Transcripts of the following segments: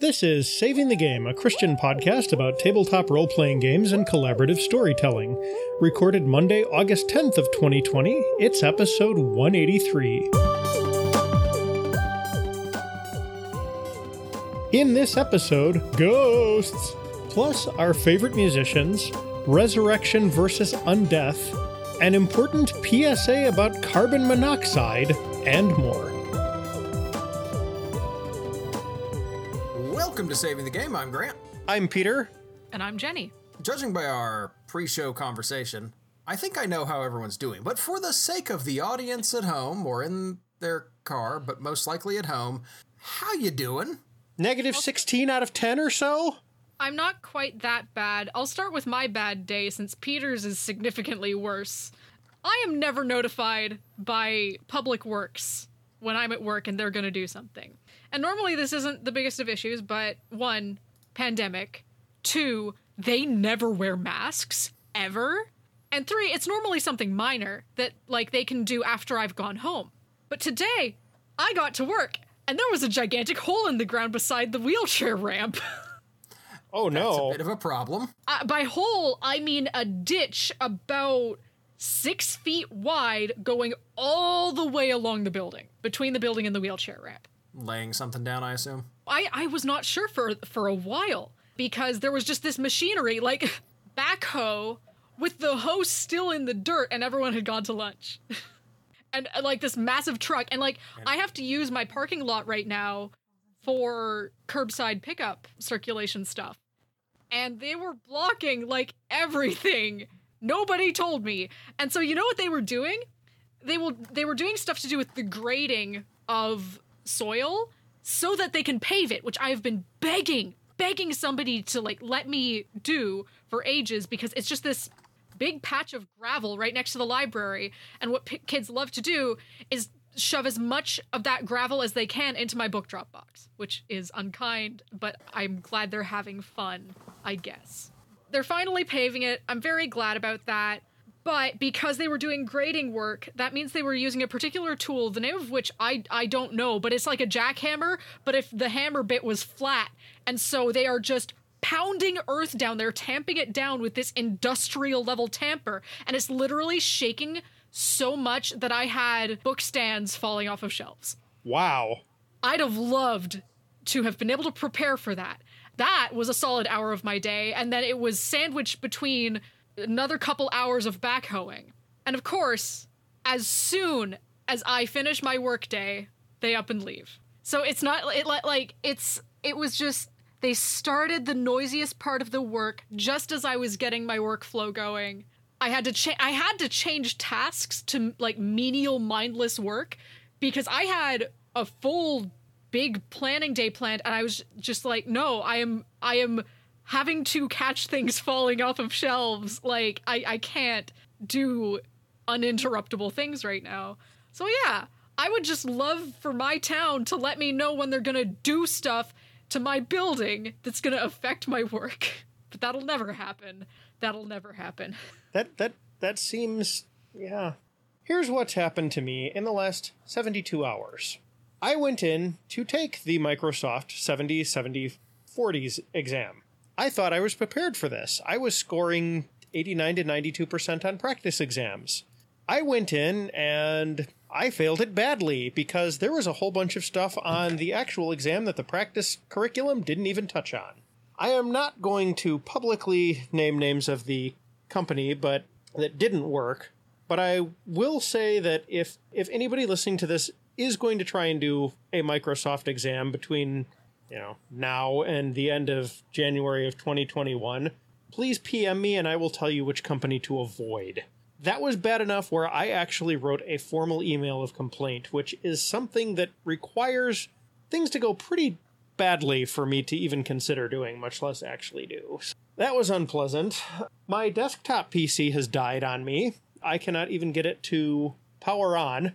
This is Saving the Game, a Christian podcast about tabletop role playing games and collaborative storytelling. Recorded Monday, August 10th of 2020. It's episode 183. In this episode, ghosts, plus our favorite musicians, resurrection versus undeath, an important PSA about carbon monoxide, and more. Welcome to Saving the Game. I'm Grant. I'm Peter. And I'm Jenny. Judging by our pre show conversation, I think I know how everyone's doing. But for the sake of the audience at home or in their car, but most likely at home, how you doing? Negative 16 out of 10 or so? I'm not quite that bad. I'll start with my bad day since Peter's is significantly worse. I am never notified by Public Works when I'm at work and they're going to do something. And normally this isn't the biggest of issues, but one, pandemic. Two, they never wear masks ever. And three, it's normally something minor that like they can do after I've gone home. But today, I got to work and there was a gigantic hole in the ground beside the wheelchair ramp. Oh no. That's a bit of a problem. uh, by hole, I mean a ditch about six feet wide going all the way along the building, between the building and the wheelchair ramp. Laying something down, I assume. I, I was not sure for for a while because there was just this machinery like backhoe with the hose still in the dirt and everyone had gone to lunch. and uh, like this massive truck and like I have to use my parking lot right now for curbside pickup circulation stuff. And they were blocking like everything. Nobody told me. And so you know what they were doing? They will they were doing stuff to do with the grading of soil so that they can pave it, which I have been begging, begging somebody to like let me do for ages because it's just this big patch of gravel right next to the library. And what p- kids love to do is shove as much of that gravel as they can into my book drop box, which is unkind, but I'm glad they're having fun, I guess. They're finally paving it. I'm very glad about that. But because they were doing grading work, that means they were using a particular tool, the name of which I I don't know, but it's like a jackhammer, but if the hammer bit was flat. And so they are just pounding earth down there, tamping it down with this industrial level tamper, and it's literally shaking so much that I had book stands falling off of shelves. Wow. I'd have loved to have been able to prepare for that. That was a solid hour of my day, and then it was sandwiched between another couple hours of backhoeing. And of course, as soon as I finish my workday, they up and leave. So it's not it like it's it was just they started the noisiest part of the work just as I was getting my workflow going. I had to cha- I had to change tasks to like menial mindless work because I had a full big planning day planned and I was just like no, I am I am having to catch things falling off of shelves. Like I I can't do uninterruptible things right now. So yeah, I would just love for my town to let me know when they're going to do stuff to my building that's going to affect my work. But that'll never happen. That'll never happen. That that that seems yeah. Here's what's happened to me in the last 72 hours. I went in to take the Microsoft 70 70 40s exam. I thought I was prepared for this. I was scoring 89 to 92% on practice exams. I went in and I failed it badly because there was a whole bunch of stuff on the actual exam that the practice curriculum didn't even touch on. I am not going to publicly name names of the company, but that didn't work. But I will say that if if anybody listening to this is going to try and do a Microsoft exam between you know now and the end of January of 2021, please PM me and I will tell you which company to avoid. That was bad enough where I actually wrote a formal email of complaint, which is something that requires things to go pretty badly for me to even consider doing, much less actually do. That was unpleasant. My desktop PC has died on me. I cannot even get it to power on,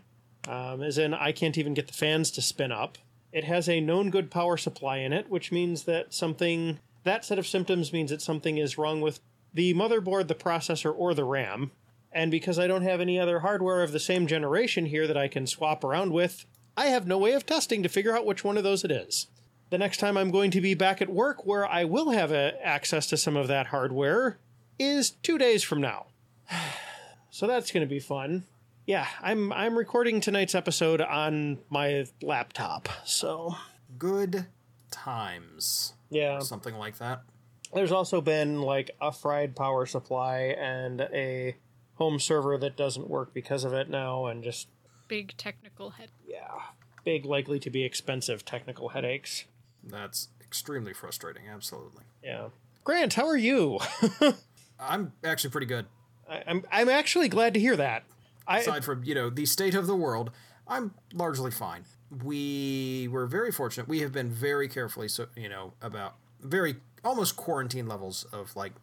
um, as in, I can't even get the fans to spin up. It has a known good power supply in it, which means that something, that set of symptoms means that something is wrong with the motherboard, the processor, or the RAM. And because I don't have any other hardware of the same generation here that I can swap around with, I have no way of testing to figure out which one of those it is. the next time I'm going to be back at work where I will have a, access to some of that hardware is two days from now. so that's going to be fun. Yeah, I'm I'm recording tonight's episode on my laptop. So Good times. yeah, Something like that. there's also been like a fried power supply and a home server that doesn't work because of it now, and just Big technical head. yeah, big likely to be expensive technical headaches. That's extremely frustrating. Absolutely. Yeah, Grant, how are you? I'm actually pretty good. I, I'm I'm actually glad to hear that. I aside from you know the state of the world i'm largely fine. We were very fortunate. We have been very carefully so you know about very almost quarantine levels of like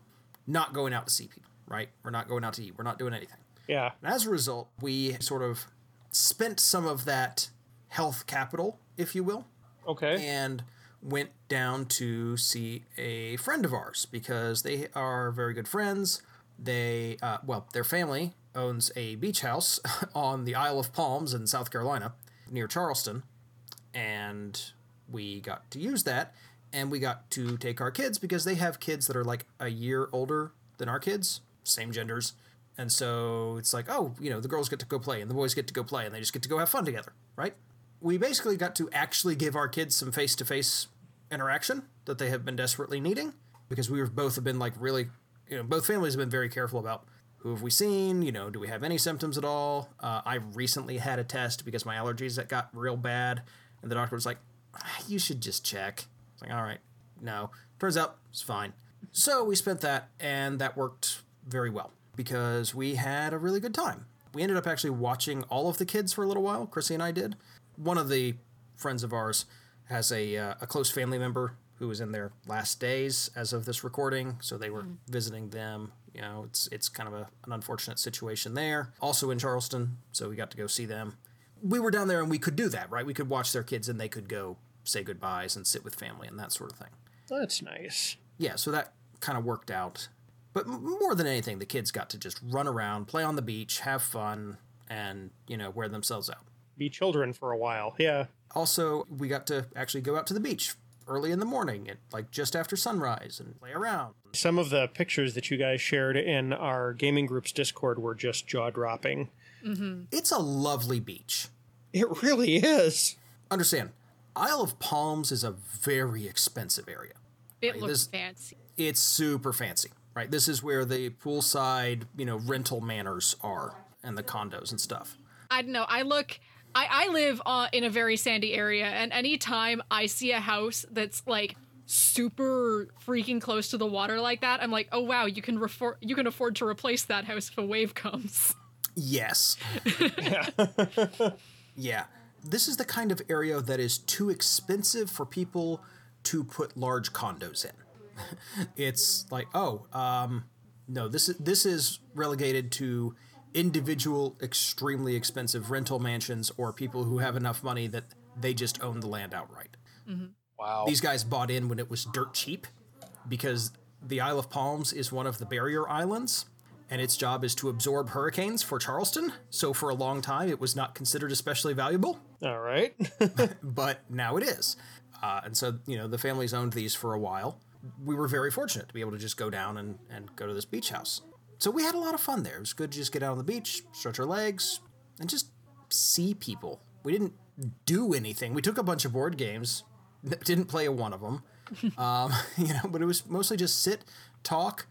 not going out to see people right? We're not going out to eat. We're not doing anything. Yeah. And as a result we sort of spent some of that health capital if you will okay. and went down to see a friend of ours because they are very good friends. They, uh, well, their family owns a beach house on the Isle of Palms in South Carolina near Charleston. And we got to use that. And we got to take our kids because they have kids that are like a year older than our kids, same genders. And so it's like, oh, you know, the girls get to go play and the boys get to go play and they just get to go have fun together, right? we basically got to actually give our kids some face to face interaction that they have been desperately needing because we have both have been like really, you know, both families have been very careful about who have we seen, you know, do we have any symptoms at all? Uh, I recently had a test because my allergies that got real bad, and the doctor was like, "Ah, you should just check. I was like, all right, no. Turns out it's fine. So we spent that, and that worked very well because we had a really good time. We ended up actually watching all of the kids for a little while. Chrissy and I did. One of the friends of ours has a uh, a close family member who was in their last days as of this recording, so they were visiting them. You know, it's it's kind of a, an unfortunate situation there. Also in Charleston, so we got to go see them. We were down there and we could do that, right? We could watch their kids and they could go say goodbyes and sit with family and that sort of thing that's nice. yeah, so that kind of worked out. But more than anything, the kids got to just run around, play on the beach, have fun, and, you know, wear themselves out. Be children for a while. Yeah. Also, we got to actually go out to the beach early in the morning, and like just after sunrise, and play around. Some of the pictures that you guys shared in our gaming group's Discord were just jaw dropping. Mm-hmm. It's a lovely beach. It really is. Understand, Isle of Palms is a very expensive area. It Right, looks this- fancy. It's super fancy, right? This is where the poolside, you know, rental manors are and the condos and stuff. I don't know. I look. I, I live uh, in a very sandy area, and anytime I see a house that's like super freaking close to the water like that, I'm like, oh wow, you can refor- you can afford to replace that house if a wave comes. Yes. yeah. This is the kind of area that is too expensive for people to put large condos in. it's like, oh, um, no, this is this is relegated to individual, extremely expensive rental mansions or people who have enough money that they just own the land outright. Wow. These guys bought in when it was dirt cheap because the Isle of Palms is one of the barrier islands and its job is to absorb hurricanes for Charleston. So for a long time, it was not considered especially valuable, All right. but now it is. Uh, and so, you know, the families owned these for a while. We were very fortunate to be able to just go down and, and go to this beach house. So we had a lot of fun there. It was good to just get out on the beach, stretch our legs, and just see people. We didn't do anything. We took a bunch of board games, didn't play a one of them, um, you know, but it was mostly just sit, talk,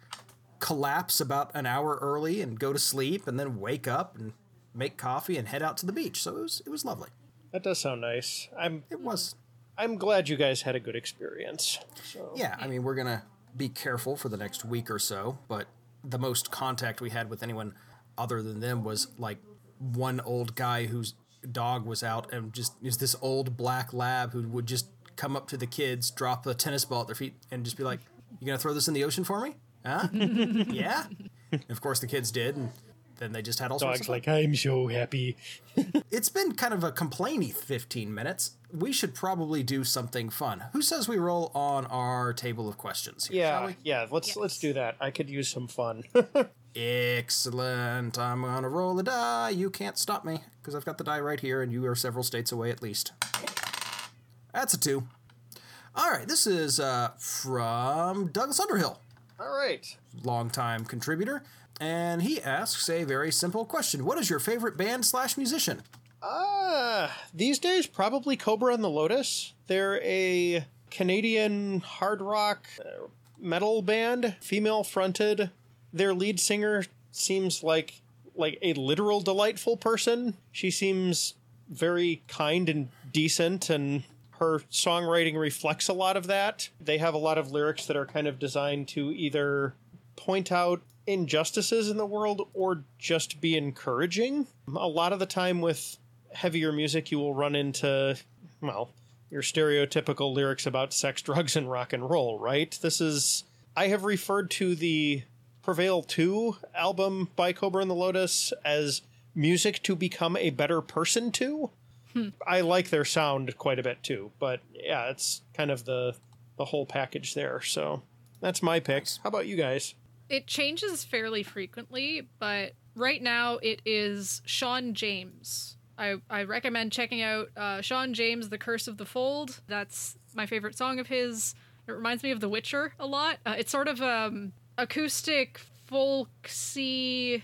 collapse about an hour early, and go to sleep, and then wake up and make coffee and head out to the beach. So it was it was lovely. that does sound nice. I'm It was I'm glad you guys had a good experience. So Yeah, I mean, we're going to be careful for the next week or so, but the most contact we had with anyone other than them was like one old guy whose dog was out and just is this old black lab who would just come up to the kids, drop a tennis ball at their feet, and just be like, You to throw this in the ocean for me? Huh? yeah. And of course, the kids did, and then they just had all sorts of dog's like, I'm so happy. It's been kind of a complainy 15 minutes. We should probably do something fun. Who says we roll on our table of questions? Here, shall Yeah, we? yeah. Let's let's do that. I could use some fun. Excellent. I'm gonna roll a die. You can't stop me because I've got the die right here, and you are several states away at least. That's a two. All right, this is uh, from Douglas Underhill, All right. longtime contributor, and he asks a very simple question: What is your favorite band slash musician? Ah, these days probably Kobra and the Lotus. They're a Canadian hard rock uh, metal band, female fronted. Their lead singer seems like like a literal delightful person. She seems very kind and decent and her songwriting reflects a lot of that. They have a lot of lyrics that are kind of designed to either point out injustices in the world or just be encouraging. A lot of the time with heavier music, you will run into, well, your stereotypical lyrics about sex, drugs, and rock and roll, right? This is. I have referred to the Prevail 2 album by Kobra and the Lotus as music to become a better person to. Hmm. I like their sound quite a bit too, but yeah, it's kind of the the whole package there. So that's my picks. How about you guys? It changes fairly frequently, but right now it is Shawn James. I, I recommend checking out uh, Shawn James, The Curse of the Fold. That's my favorite song of his. It reminds me of The Witcher a lot. Uh, it's sort of um, acoustic, folksy,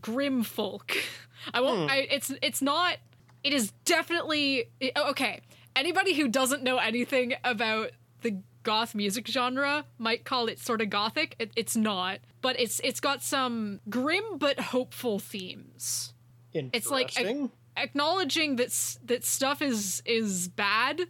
grim folk. I won't. I, it's it's not. It is definitely okay. Anybody who doesn't know anything about the goth music genre might call it sort of gothic. It, it's not, but it's it's got some grim but hopeful themes. Interesting. It's like Interesting. ac- acknowledging that s- that stuff is is bad,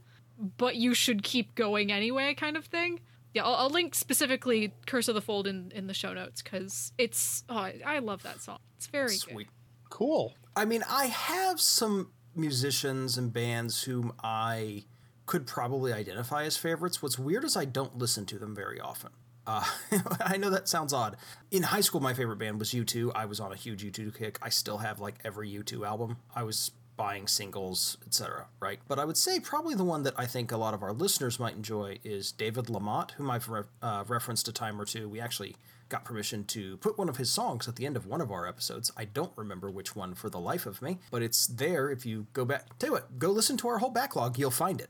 but you should keep going anyway, kind of thing. Yeah, I'll, I'll link specifically "Curse of the Fold" in in the show notes because it's oh, I, I love that song. It's very Sweet. cool. I mean, I have some musicians and bands whom I could probably identify as favorites. What's weird is I don't listen to them very often. Uh, I know that sounds odd. In high school, my favorite band was U2. I was on a huge U2 kick. I still have like every U2 album. I was buying singles, etc. Right, but I would say probably the one that I think a lot of our listeners might enjoy is David LaMotte, whom I've re- uh, referenced a time or two. We actually got permission to put one of his songs at the end of one of our episodes. I don't remember which one for the life of me, but it's there if you go back. Tell you what, go listen to our whole backlog, you'll find it.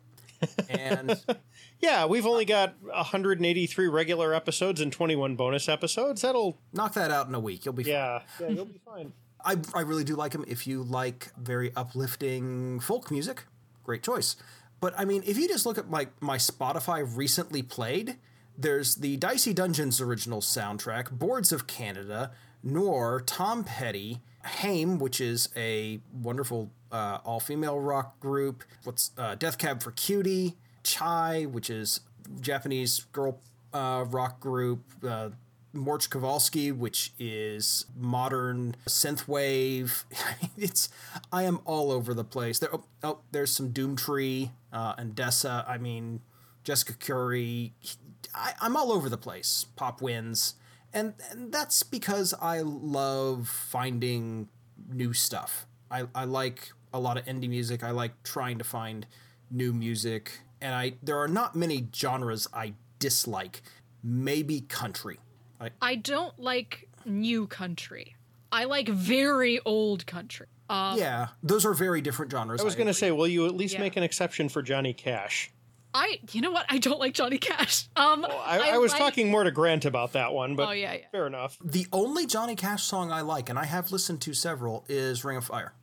And Yeah, we've only got 183 regular episodes and 21 bonus episodes. That'll knock that out in a week. You'll be fine. yeah, yeah, you'll be fine. I, I really do like him. If you like very uplifting folk music, great choice. But I mean, if you just look at like my Spotify recently played, there's the Dicey Dungeons original soundtrack, Boards of Canada, Nor, Tom Petty, Haim, which is a wonderful uh, all female rock group. What's uh, Death Cab for Cutie, Chai, which is Japanese girl uh, rock group. Uh, Morch Kowalski, which is modern synthwave. it's I am all over the place. There, oh, oh there's some Doomtree uh, and Dessa. I mean, Jessica Curry. I, I'm all over the place. Pop wins, and, and that's because I love finding new stuff. I, I like a lot of indie music. I like trying to find new music, and I there are not many genres I dislike. Maybe country. I, I don't like new country. I like very old country. Um, yeah, those are very different genres. I was going to say, will you at least Yeah. make an exception for Johnny Cash? I you know what? I don't like Johnny Cash. Um, I, I, was like- talking more to Grant about that one, but Oh yeah, yeah. fair enough. the only Johnny Cash song I like, and I have listened to several, is "Ring of Fire"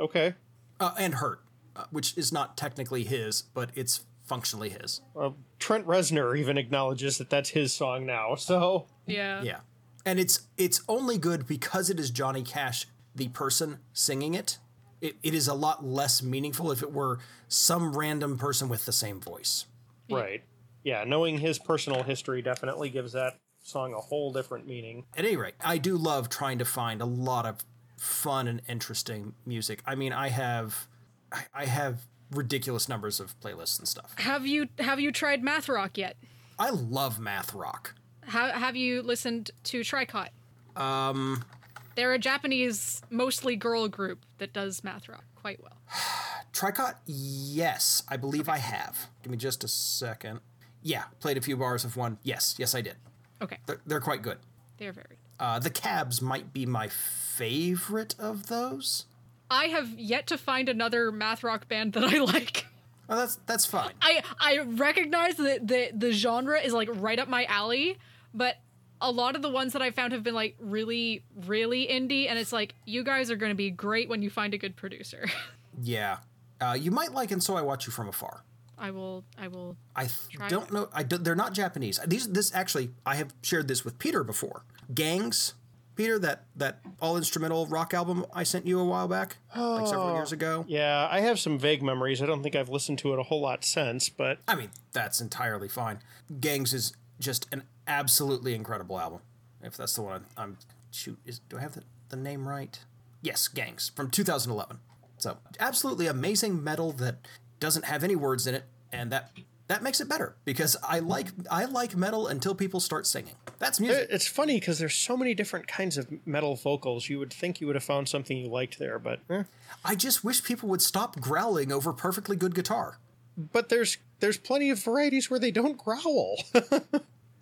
Okay. uh, and "Hurt," uh, which is not technically his, but it's functionally his. Well, Trent Reznor even acknowledges that that's his song now. So Yeah. Yeah, and it's it's only good because it is Johnny Cash, the person singing it. It, it is a lot less meaningful if it were some random person with the same voice. right, yeah, knowing his personal history definitely gives that song a whole different meaning. At any rate, I do love trying to find a lot of fun and interesting music. I mean, I have I- have ridiculous numbers of playlists and stuff. Have you have you tried math rock yet? I love math rock. How, have you listened to Tricot? Um, they're a Japanese, mostly girl group that does math rock quite well. Tricot, yes, I believe I have. Give me just a second. Yeah, played a few bars of one. Yes, yes, I did. Okay, They're, they're quite good. they're very. Uh, the Cabs might be my favorite of those. I have yet to find another math rock band that I like. Oh, that's that's fine. I I recognize that the the genre is like right up my alley, but a lot of the ones that I found have been like really really indie, and it's like you guys are going to be great when you find a good producer. Yeah, uh, you might like and so I watch you from afar. I will I will I th- don't know. I do, they're not Japanese. These this actually I have shared this with Peter before. Gangs, Peter, that that all instrumental rock album I sent you a while back, like several years ago. Oh, yeah, I have some vague memories. I don't think I've listened to it a whole lot since, but I mean, that's entirely fine. Gangs is just an absolutely incredible album. If that's the one I'm, I'm shoot is do I have the, the name right? Yes, Gangs from 2011. So, absolutely amazing metal that doesn't have any words in it and that that makes it better because I like I like metal until people start singing. That's music. it's funny because there's so many different kinds of metal vocals. You would think you would have found something you liked there, but eh. I just wish people would stop growling over perfectly good guitar. but there's there's plenty of varieties where they don't growl.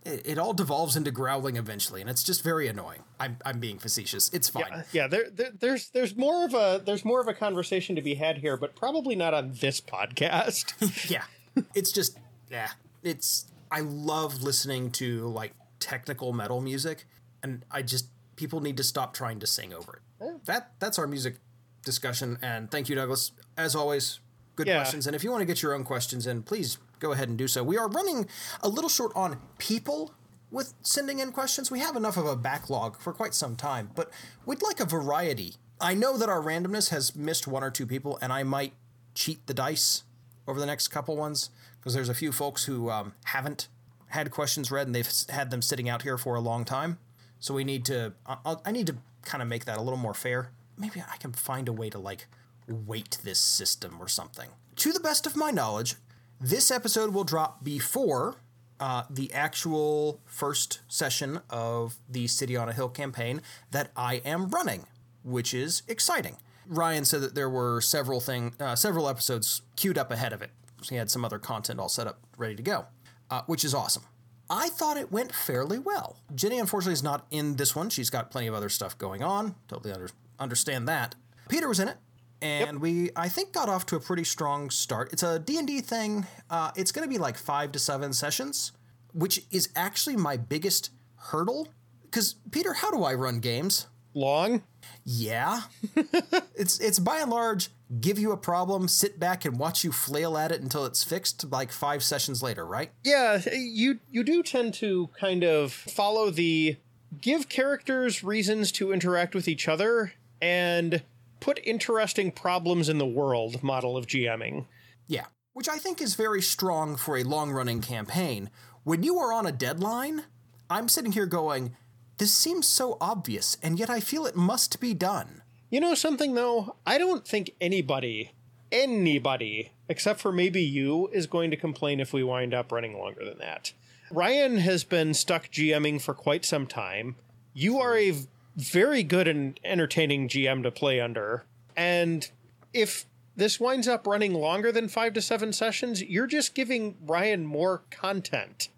It, it all devolves into growling eventually, and it's just very annoying. I'm, I'm being facetious. It's fine. yeah, there, there there's there's more of a there's more of a conversation to be had here, but probably not on this podcast. yeah it's just yeah. It's i love listening to like technical metal music and i just people need to stop trying to sing over it. That that's our music discussion and thank you douglas. As always good Yeah. questions and if you want to get your own questions in please go ahead and do so. We are running a little short on people with sending in questions. We have enough of a backlog for quite some time but we'd like a variety. I know that our randomness has missed one or two people and i might cheat the dice over the next couple ones because there's a few folks who um, haven't had questions read and they've had them sitting out here for a long time. So we need to, I'll, I need to kind of make that a little more fair. Maybe I can find a way to like weight this system or something. To the best of my knowledge, this episode will drop before uh, the actual first session of the City on a Hill campaign that I am running, which is exciting. Ryan said that there were several thing, uh, several episodes queued up ahead of it. So he had some other content all set up, ready to go, uh, which is awesome. I thought it went fairly well. Jenny, unfortunately, is not in this one. She's got plenty of other stuff going on. Totally under, understand that. Peter was in it, and we, I think, got off to a pretty strong start. It's a D&D thing. Uh, it's going to be like five to seven sessions, which is actually my biggest hurdle. Because, Peter, how do I run games? Long. Yeah. it's it's by and large give you a problem, sit back and watch you flail at it until it's fixed like 5 sessions later, right? Yeah, you you do tend to kind of follow the give characters reasons to interact with each other and put interesting problems in the world model of GMing. Yeah. Which I think is very strong for a long-running campaign. When you are on a deadline, I'm sitting here going, this seems so obvious and yet I feel it must be done. You know something though? I don't think anybody, anybody, except for maybe you, is going to complain if we wind up running longer than that. Ryan has been stuck GMing for quite some time. You are a very good and entertaining GM to play under. And if this winds up running longer than five to seven sessions, you're just giving Ryan more content.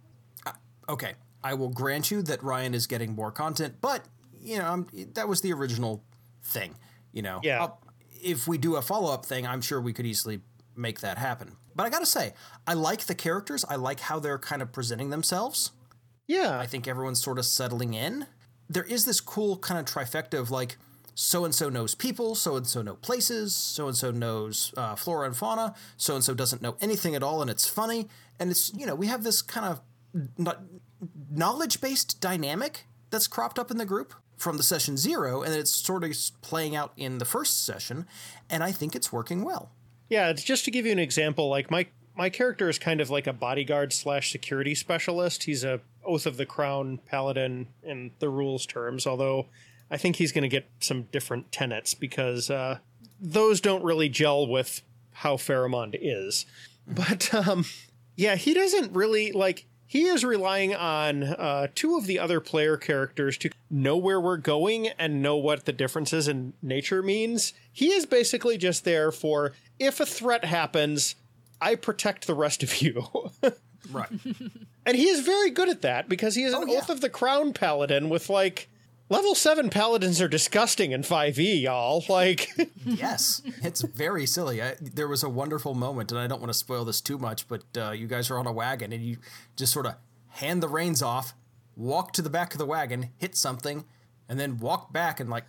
Uh, okay, I will grant you that Ryan is getting more content, but you know um, that was the original thing. You know, Yeah. I'll- if we do a follow up thing, I'm sure we could easily make that happen. But I gotta say, I like the characters. I like how they're kind of presenting themselves. Yeah. I think everyone's sort of settling in. There is this cool kind of trifecta of like, so and so knows people, so and so know places, so and so knows uh, flora and fauna, so and so doesn't know anything at all, and it's funny. And it's, you know, we have this kind of knowledge based dynamic that's cropped up in the group from the session zero, and it's sort of playing out in the first session, and I think it's working well. Yeah, just to give you an example, like my my character is kind of like a bodyguard slash security specialist. He's a oath of the crown paladin in the rules terms, although I think he's going to get some different tenets because uh, those don't really gel with how Pharamond is. But um, yeah, he doesn't really like. He is relying on uh, two of the other player characters to know where we're going and know what the differences in nature means. He is basically just there for if a threat happens, I protect the rest of you. Right. and he is very good at that because he is an Oh, yeah. Oath of the Crown paladin with like Level 7 paladins are disgusting in 5e, y'all. Like, yes, it's very silly. I, there was a wonderful moment, and I don't want to spoil this too much, but uh, you guys are on a wagon and you just sort of hand the reins off, walk to the back of the wagon, hit something, and then walk back and, like,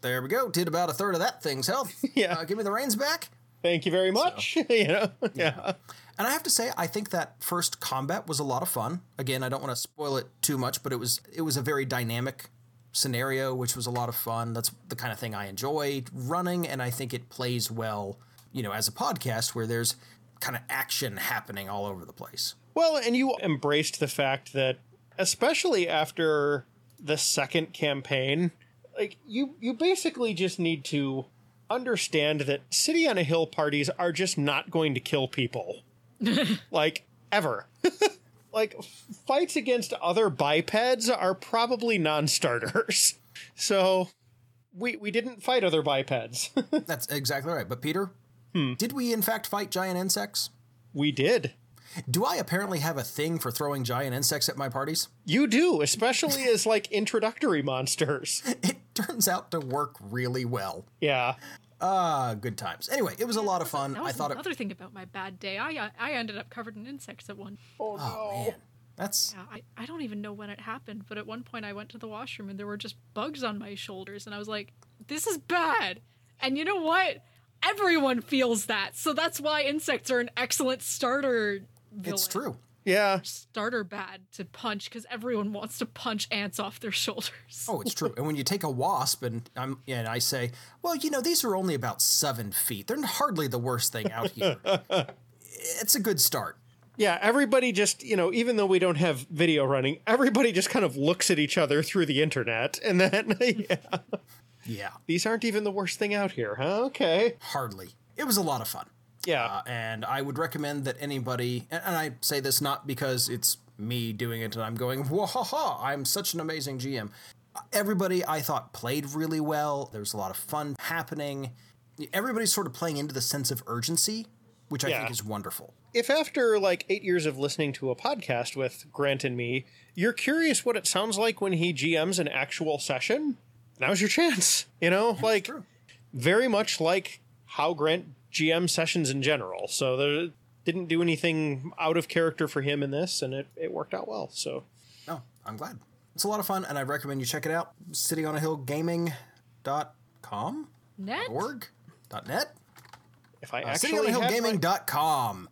there we go. Did about a third of that thing's health. Yeah. Uh, give me the reins back. thank you very much. you know? Yeah. And I have to say, I think that first combat was a lot of fun. Again, I don't want to spoil it too much, but it was it was a very dynamic scenario, which was a lot of fun. That's the kind of thing I enjoy running, and I think it plays well, you know, as a podcast where there's kind of action happening all over the place. Well, and you embraced the fact that, especially after the second campaign, like you, you basically just need to understand that city on a hill parties are just not going to kill people, like ever. like fights against other bipeds are probably non-starters. So we we didn't fight other bipeds. That's exactly right. But Peter, hmm. did we in fact fight giant insects? we did. Do I apparently have a thing for throwing giant insects at my parties? You do, especially as like introductory monsters. It turns out to work really well. Yeah. Ah, good times. Anyway, it was a lot of fun. That I was thought it. another thing about my bad day. I uh, I ended up covered in insects at one. Oh, Oh man, that's Yeah, I, I don't even know when it happened, but at one point I went to the washroom and there were just bugs on my shoulders, and I was like, "This is bad." And you know what? Everyone feels that, so that's why insects are an excellent starter. Villain. it's true. Yeah. Starter bad to punch because everyone wants to punch ants off their shoulders. Oh, it's true. and when you take a wasp and I'm and I say, well, you know, these are only about seven feet. They're hardly the worst thing out here. it's a good start. Yeah, everybody just, you know, even though we don't have video running, everybody just kind of looks at each other through the internet and then yeah, Yeah, these aren't even the worst thing out here, huh? Okay. hardly. It was a lot of fun. Yeah. Uh, and I would recommend that anybody, and, and I say this not because it's me doing it and I'm going, whoa, ha, ha, I'm such an amazing GM. Everybody I thought played really well. There was a lot of fun happening. Everybody's sort of playing into the sense of urgency, which I Yeah. think is wonderful. if after like 8 years of listening to a podcast with Grant and me, you're curious what it sounds like when he GMs an actual session, now's your chance. You know, like very much like how Grant GM sessions in general. So there didn't do anything out of character for him in this and it, it worked out well. So Oh, I'm glad. It's a lot of fun, and I recommend you check it out. CityOnAHillGaming.com? Net? Org? Dot net? if I Uh, actually had my- CityOnAHillGaming.com.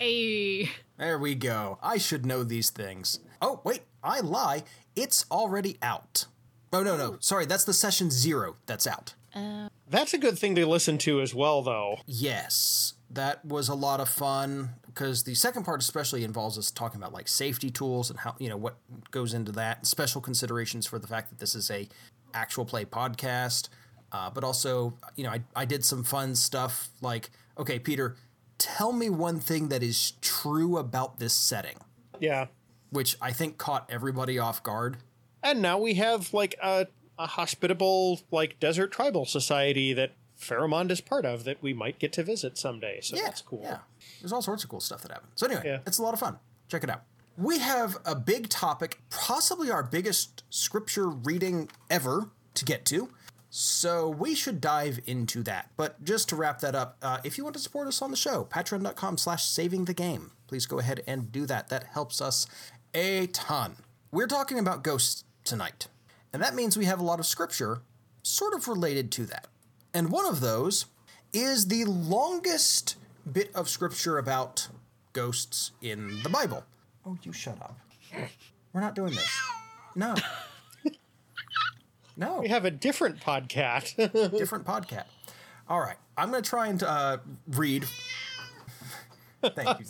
A There we go. I should know these things. Oh, wait, I lie. It's already out. Oh, no, no. Sorry, that's the session zero that's out. That's a good thing to listen to as well, though. Yes, that was a lot of fun because the second part especially involves us talking about like safety tools and how you know what goes into that, special considerations for the fact that this is a actual play podcast, uh, but also you know I I did some fun stuff like okay Peter, tell me one thing that is true about this setting, Yeah. which I think caught everybody off guard. And now we have like a, a hospitable like desert tribal society that Pharamond is part of that we might get to visit someday. So yeah, that's cool. Yeah. There's all sorts of cool stuff that happens. So anyway, Yeah. it's a lot of fun. Check it out. We have a big topic, possibly our biggest scripture reading ever to get to. So we should dive into that. But just to wrap that up, uh, if you want to support us on the show, patreon.com slash saving the game. Please go ahead and do that. That helps us a ton. We're talking about ghosts tonight. And that means we have a lot of scripture sort of related to that. And one of those is the longest bit of scripture about ghosts in the Bible. Oh, you shut up. We're not doing this. No. No, We have a different podcast. different podcast. All right, I'm going to try and uh, read. Thank you.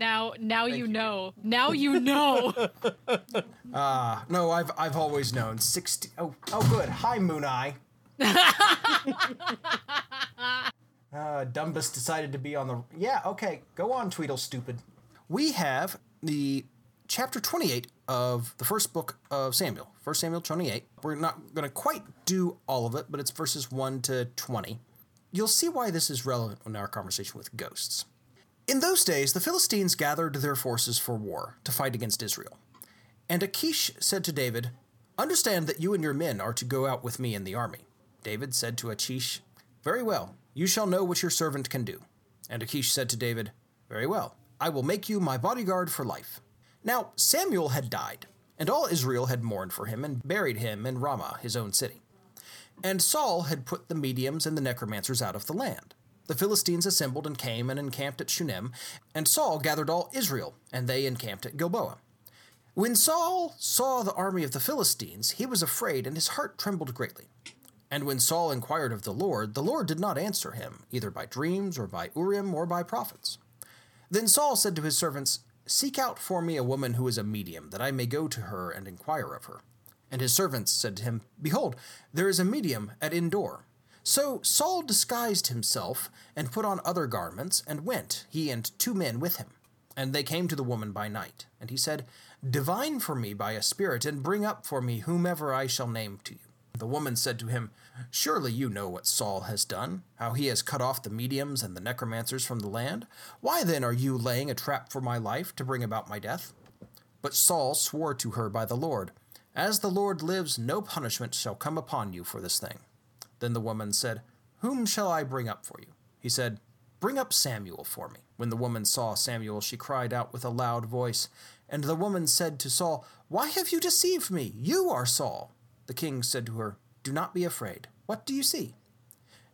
now now you know. Now you know. No, I've I've always known. Sixty. Oh, oh, good. Hi, Moon Eye. uh, Dumbus decided to be on the. Yeah, okay. Go on, Tweedle, stupid. We have the chapter 28 of the first book of Samuel, 1 Samuel 28. We're not going to quite do all of it, but it's verses 1 to 20. You'll see why this is relevant in our conversation with ghosts. In those days, the Philistines gathered their forces for war to fight against Israel. And Achish said to David, Understand that you and your men are to go out with me in the army. David said to Achish, Very well, you shall know what your servant can do. And Achish said to David, Very well, I will make you my bodyguard for life. Now Samuel had died, and all Israel had mourned for him and buried him in Ramah, his own city. And Saul had put the mediums and the necromancers out of the land. The Philistines assembled and came and encamped at Shunem, and Saul gathered all Israel, and they encamped at Gilboa. When Saul saw the army of the Philistines, he was afraid, and his heart trembled greatly. And when Saul inquired of the Lord, the Lord did not answer him, either by dreams, or by Urim, or by prophets. Then Saul said to his servants, Seek out for me a woman who is a medium, that I may go to her and inquire of her. And his servants said to him, Behold, there is a medium at Endor. So Saul disguised himself, and put on other garments, and went, he and two men with him. And they came to the woman by night. And he said, Divine for me by a spirit, and bring up for me whomever I shall name to you. The woman said to him, Surely you know what Saul has done, how he has cut off the mediums and the necromancers from the land. Why then are you laying a trap for my life to bring about my death? But Saul swore to her by the Lord, As the Lord lives, no punishment shall come upon you for this thing. Then the woman said, Whom shall I bring up for you? He said, Bring up Samuel for me. When the woman saw Samuel, she cried out with a loud voice. And the woman said to Saul, Why have you deceived me? You are Saul. The king said to her, Do not be afraid. What do you see?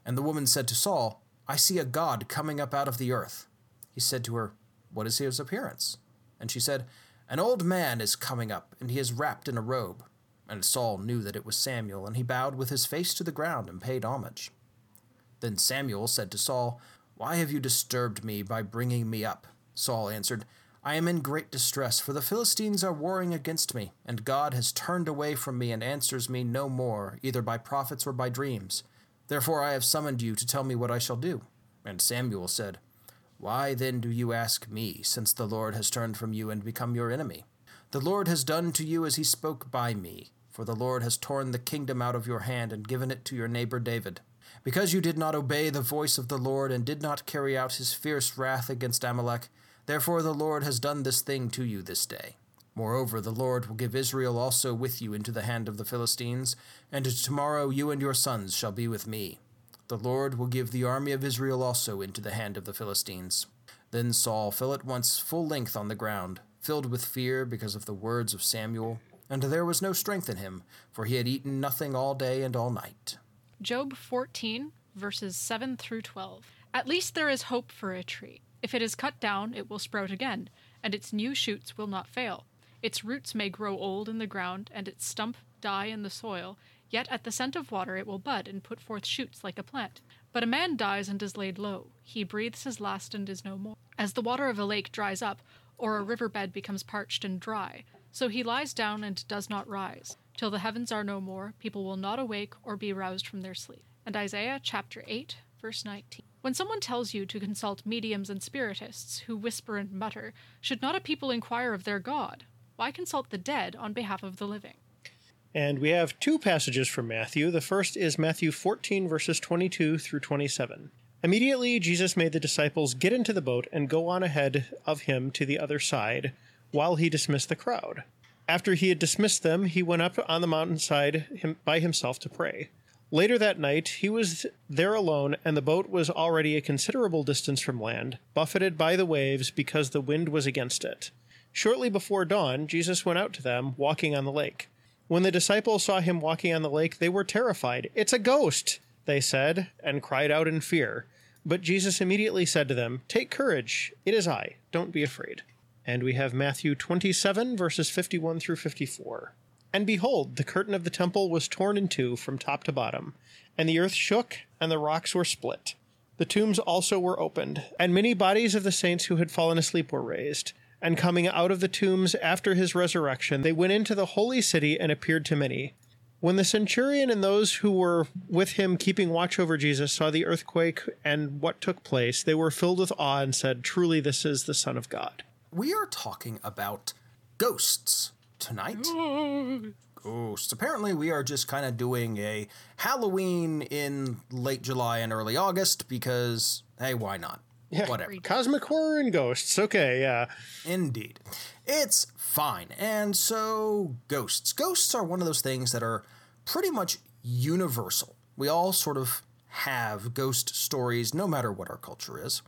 And the woman said to Saul, I see a God coming up out of the earth. He said to her, What is his appearance? And she said, An old man is coming up, and he is wrapped in a robe. And Saul knew that it was Samuel, and he bowed with his face to the ground and paid homage. Then Samuel said to Saul, Why have you disturbed me by bringing me up? Saul answered, I am in great distress, for the Philistines are warring against me, and God has turned away from me and answers me no more, either by prophets or by dreams. Therefore I have summoned you to tell me what I shall do. And Samuel said, Why then do you ask me, since the Lord has turned from you and become your enemy? The Lord has done to you as he spoke by me. For the Lord has torn the kingdom out of your hand and given it to your neighbor David. Because you did not obey the voice of the Lord and did not carry out his fierce wrath against Amalek, therefore the Lord has done this thing to you this day. Moreover, the Lord will give Israel also with you into the hand of the Philistines, and tomorrow you and your sons shall be with me. The Lord will give the army of Israel also into the hand of the Philistines. Then Saul fell at once full length on the ground, filled with fear because of the words of Samuel and there was no strength in him, for he had eaten nothing all day and all night. Job 14, verses 7 through 12. At least there is hope for a tree. If it is cut down, it will sprout again, and its new shoots will not fail. Its roots may grow old in the ground, and its stump die in the soil, yet at the scent of water it will bud and put forth shoots like a plant. But a man dies and is laid low. He breathes his last and is no more. As the water of a lake dries up, or a river bed becomes parched and dry, so he lies down and does not rise. Till the heavens are no more, people will not awake or be roused from their sleep. And Isaiah chapter 8, verse 19. When someone tells you to consult mediums and spiritists who whisper and mutter, should not a people inquire of their God? Why consult the dead on behalf of the living? And we have two passages from Matthew. The first is Matthew 14, verses 22 through 27. Immediately, Jesus made the disciples get into the boat and go on ahead of him to the other side while he dismissed the crowd. After he had dismissed them, he went up on the mountainside by himself to pray. Later that night, he was there alone, and the boat was already a considerable distance from land, buffeted by the waves because the wind was against it. Shortly before dawn, Jesus went out to them, walking on the lake. When the disciples saw him walking on the lake, they were terrified. It's a ghost, they said, and cried out in fear. But Jesus immediately said to them, Take courage, it is I, don't be afraid. And we have Matthew 27, verses 51 through 54. And behold, the curtain of the temple was torn in two from top to bottom, and the earth shook, and the rocks were split. The tombs also were opened, and many bodies of the saints who had fallen asleep were raised. And coming out of the tombs after his resurrection, they went into the holy city and appeared to many. When the centurion and those who were with him keeping watch over Jesus saw the earthquake and what took place, they were filled with awe and said, Truly, this is the Son of God we are talking about ghosts tonight. Ghosts. Apparently, we are just kind of doing a Halloween in late July and early August because, hey, why not? Yeah. Whatever. Cosmic horror and ghosts. Okay, yeah. Indeed. It's fine. And so, ghosts. Ghosts are one of those things that are pretty much universal. We all sort of have ghost stories, no matter what our culture is.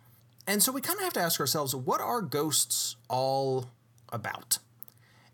And so, we kind of have to ask ourselves what are ghosts all about?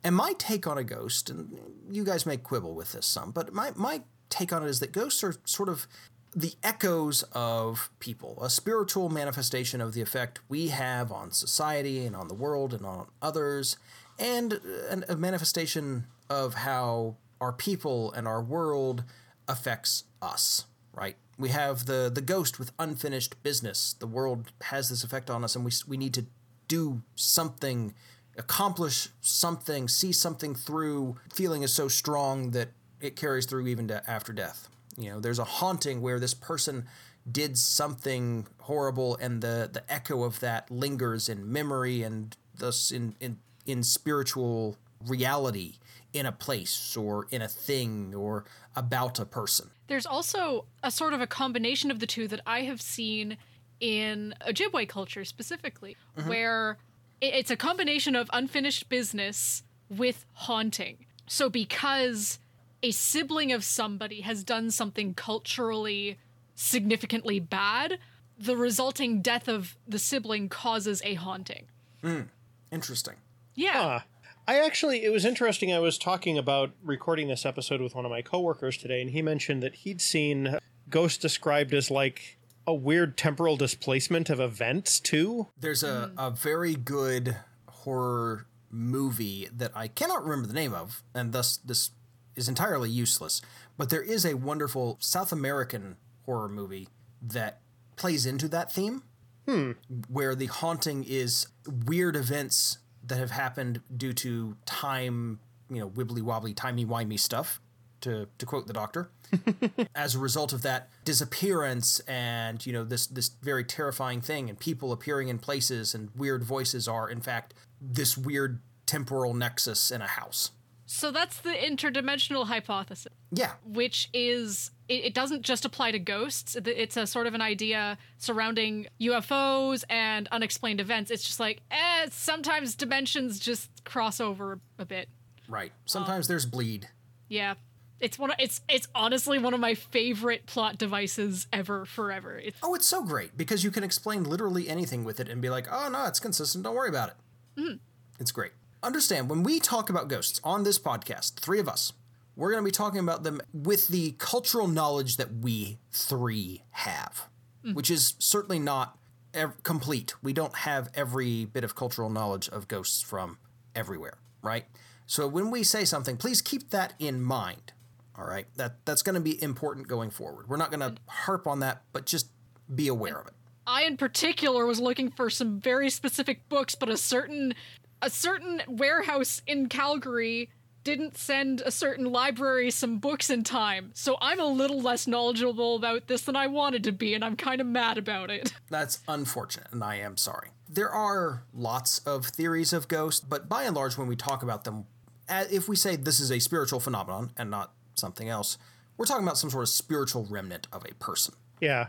And my take on a ghost, and you guys may quibble with this some, but my, my take on it is that ghosts are sort of the echoes of people, a spiritual manifestation of the effect we have on society and on the world and on others, and uh, a manifestation of how our people and our world affects us, right? We have the, the ghost with unfinished business. The world has this effect on us, and we, we need to do something, accomplish something, see something through. Feeling is so strong that it carries through even to after death. You know, there's a haunting where this person did something horrible, and the the echo of that lingers in memory and thus in in in spiritual reality in a place or in a thing or about a person. There's also a sort of a combination of the two that I have seen in Ojibwe culture specifically, mm-hmm. where it's a combination of unfinished business with haunting. So because a sibling of somebody has done something culturally significantly bad, the resulting death of the sibling causes a haunting. Hmm. Interesting. Yeah. Huh. I actually, it was interesting. I was talking about recording this episode with one of my coworkers today, and he mentioned that he'd seen ghosts described as like a weird temporal displacement of events, too. There's a, hmm. a very good horror movie that I cannot remember the name of, and thus this is entirely useless. But there is a wonderful South American horror movie that plays into that theme, hmm. where the haunting is weird events that have happened due to time, you know, wibbly wobbly, timey wimey stuff, to, to quote the doctor. As a result of that disappearance and you know this this very terrifying thing and people appearing in places and weird voices are in fact this weird temporal nexus in a house So that's the interdimensional hypothesis. yeah. Which is it, it doesn't just apply to ghosts. It's a sort of an idea surrounding ufos and unexplained events. It's just like eh sometimes dimensions just cross over a bit. Right. Sometimes there's bleed. Yeah. It's one of, it's it's honestly one of my favorite plot devices ever forever. It's oh it's so great because you can explain literally anything with it and be like oh no it's consistent. Don't worry about it. It's great understand when we talk about ghosts on this podcast three of us we're going to be talking about them with the cultural knowledge that we three have hmm. which is certainly not ev- complete. We don't have every bit of cultural knowledge of ghosts from everywhere right? So when we say something please keep that in mind all right? That that's going to be important going forward. We're not going to harp on that but just be aware of it. I in particular was looking for some very specific books, but a certain a certain warehouse in Calgary didn't send a certain library some books in time. So I'm a little less knowledgeable about this than I wanted to be, and I'm kind of mad about it. That's unfortunate, and I am sorry. There are lots of theories of ghosts, but by and large, when we talk about them, if we say this is a spiritual phenomenon and not something else, we're talking about some sort of spiritual remnant of a person. Yeah.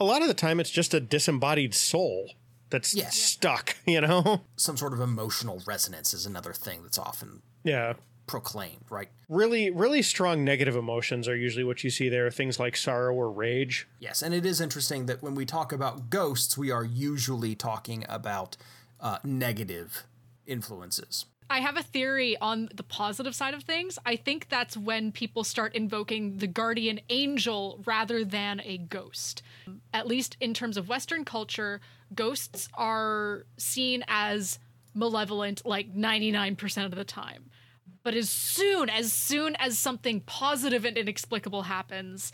A lot of the time, it's just a disembodied soul that's Yes. stuck, you know? Some sort of emotional resonance is another thing that's often Yeah. proclaimed, right? Really, really strong negative emotions are usually what you see there. Things like sorrow or rage. Yes, and it is interesting that when we talk about ghosts, we are usually talking about uh, negative influences. I have a theory on the positive side of things. I think that's when people start invoking the guardian angel rather than a ghost. At least in terms of Western culture, ghosts are seen as malevolent like 99% of the time. But as soon, as soon as something positive and inexplicable happens,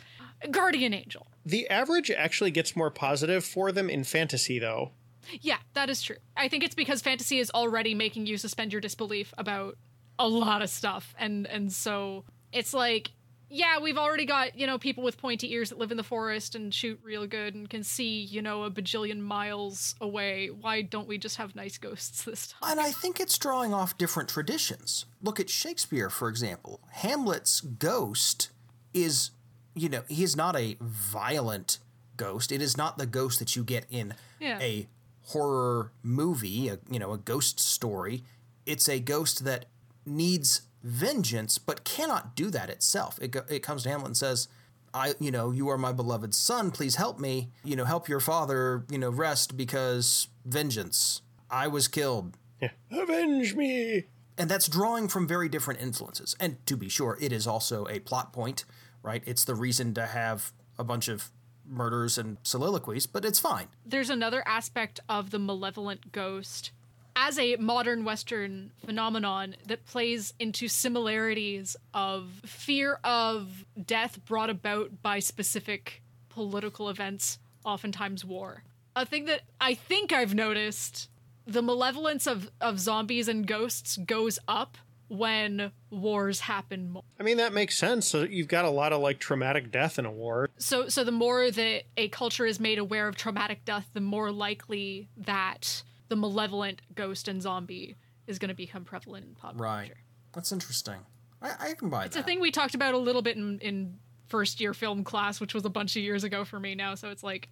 guardian angel. The average actually gets more positive for them in fantasy, though. Yeah, that is true. I think it's because fantasy is already making you suspend your disbelief about a lot of stuff. And and so it's like, yeah, we've already got, you know, people with pointy ears that live in the forest and shoot real good and can see, you know, a bajillion miles away. Why don't we just have nice ghosts this time? And I think it's drawing off different traditions. Look at Shakespeare, for example. Hamlet's ghost is, you know, he is not a violent ghost. It is not the ghost that you get in Yeah. a horror movie, a, you know, a ghost story, it's a ghost that needs vengeance but cannot do that itself. It, it comes to Hamlet and says, I, you know, you are my beloved son. Please help me. You know, help your father. You know, rest because vengeance. I was killed. Yeah. Avenge me. And that's drawing from very different influences. And to be sure, it is also a plot point, right? It's the reason to have a bunch of murders and soliloquies, but it's fine. There's another aspect of the malevolent ghost as a modern Western phenomenon that plays into similarities of fear of death brought about by specific political events, oftentimes war. A thing that I think I've noticed the malevolence of, of zombies and ghosts goes up when wars happen more. I mean that makes sense. So you've got a lot of like traumatic death in a war. So so the more that a culture is made aware of traumatic death, the more likely that the malevolent ghost and zombie is going to become prevalent in pop Right. culture. That's interesting. I, I can buy It's that. It's a thing we talked about a little bit in, in first year film class, which was a bunch of years ago for me now, so it's like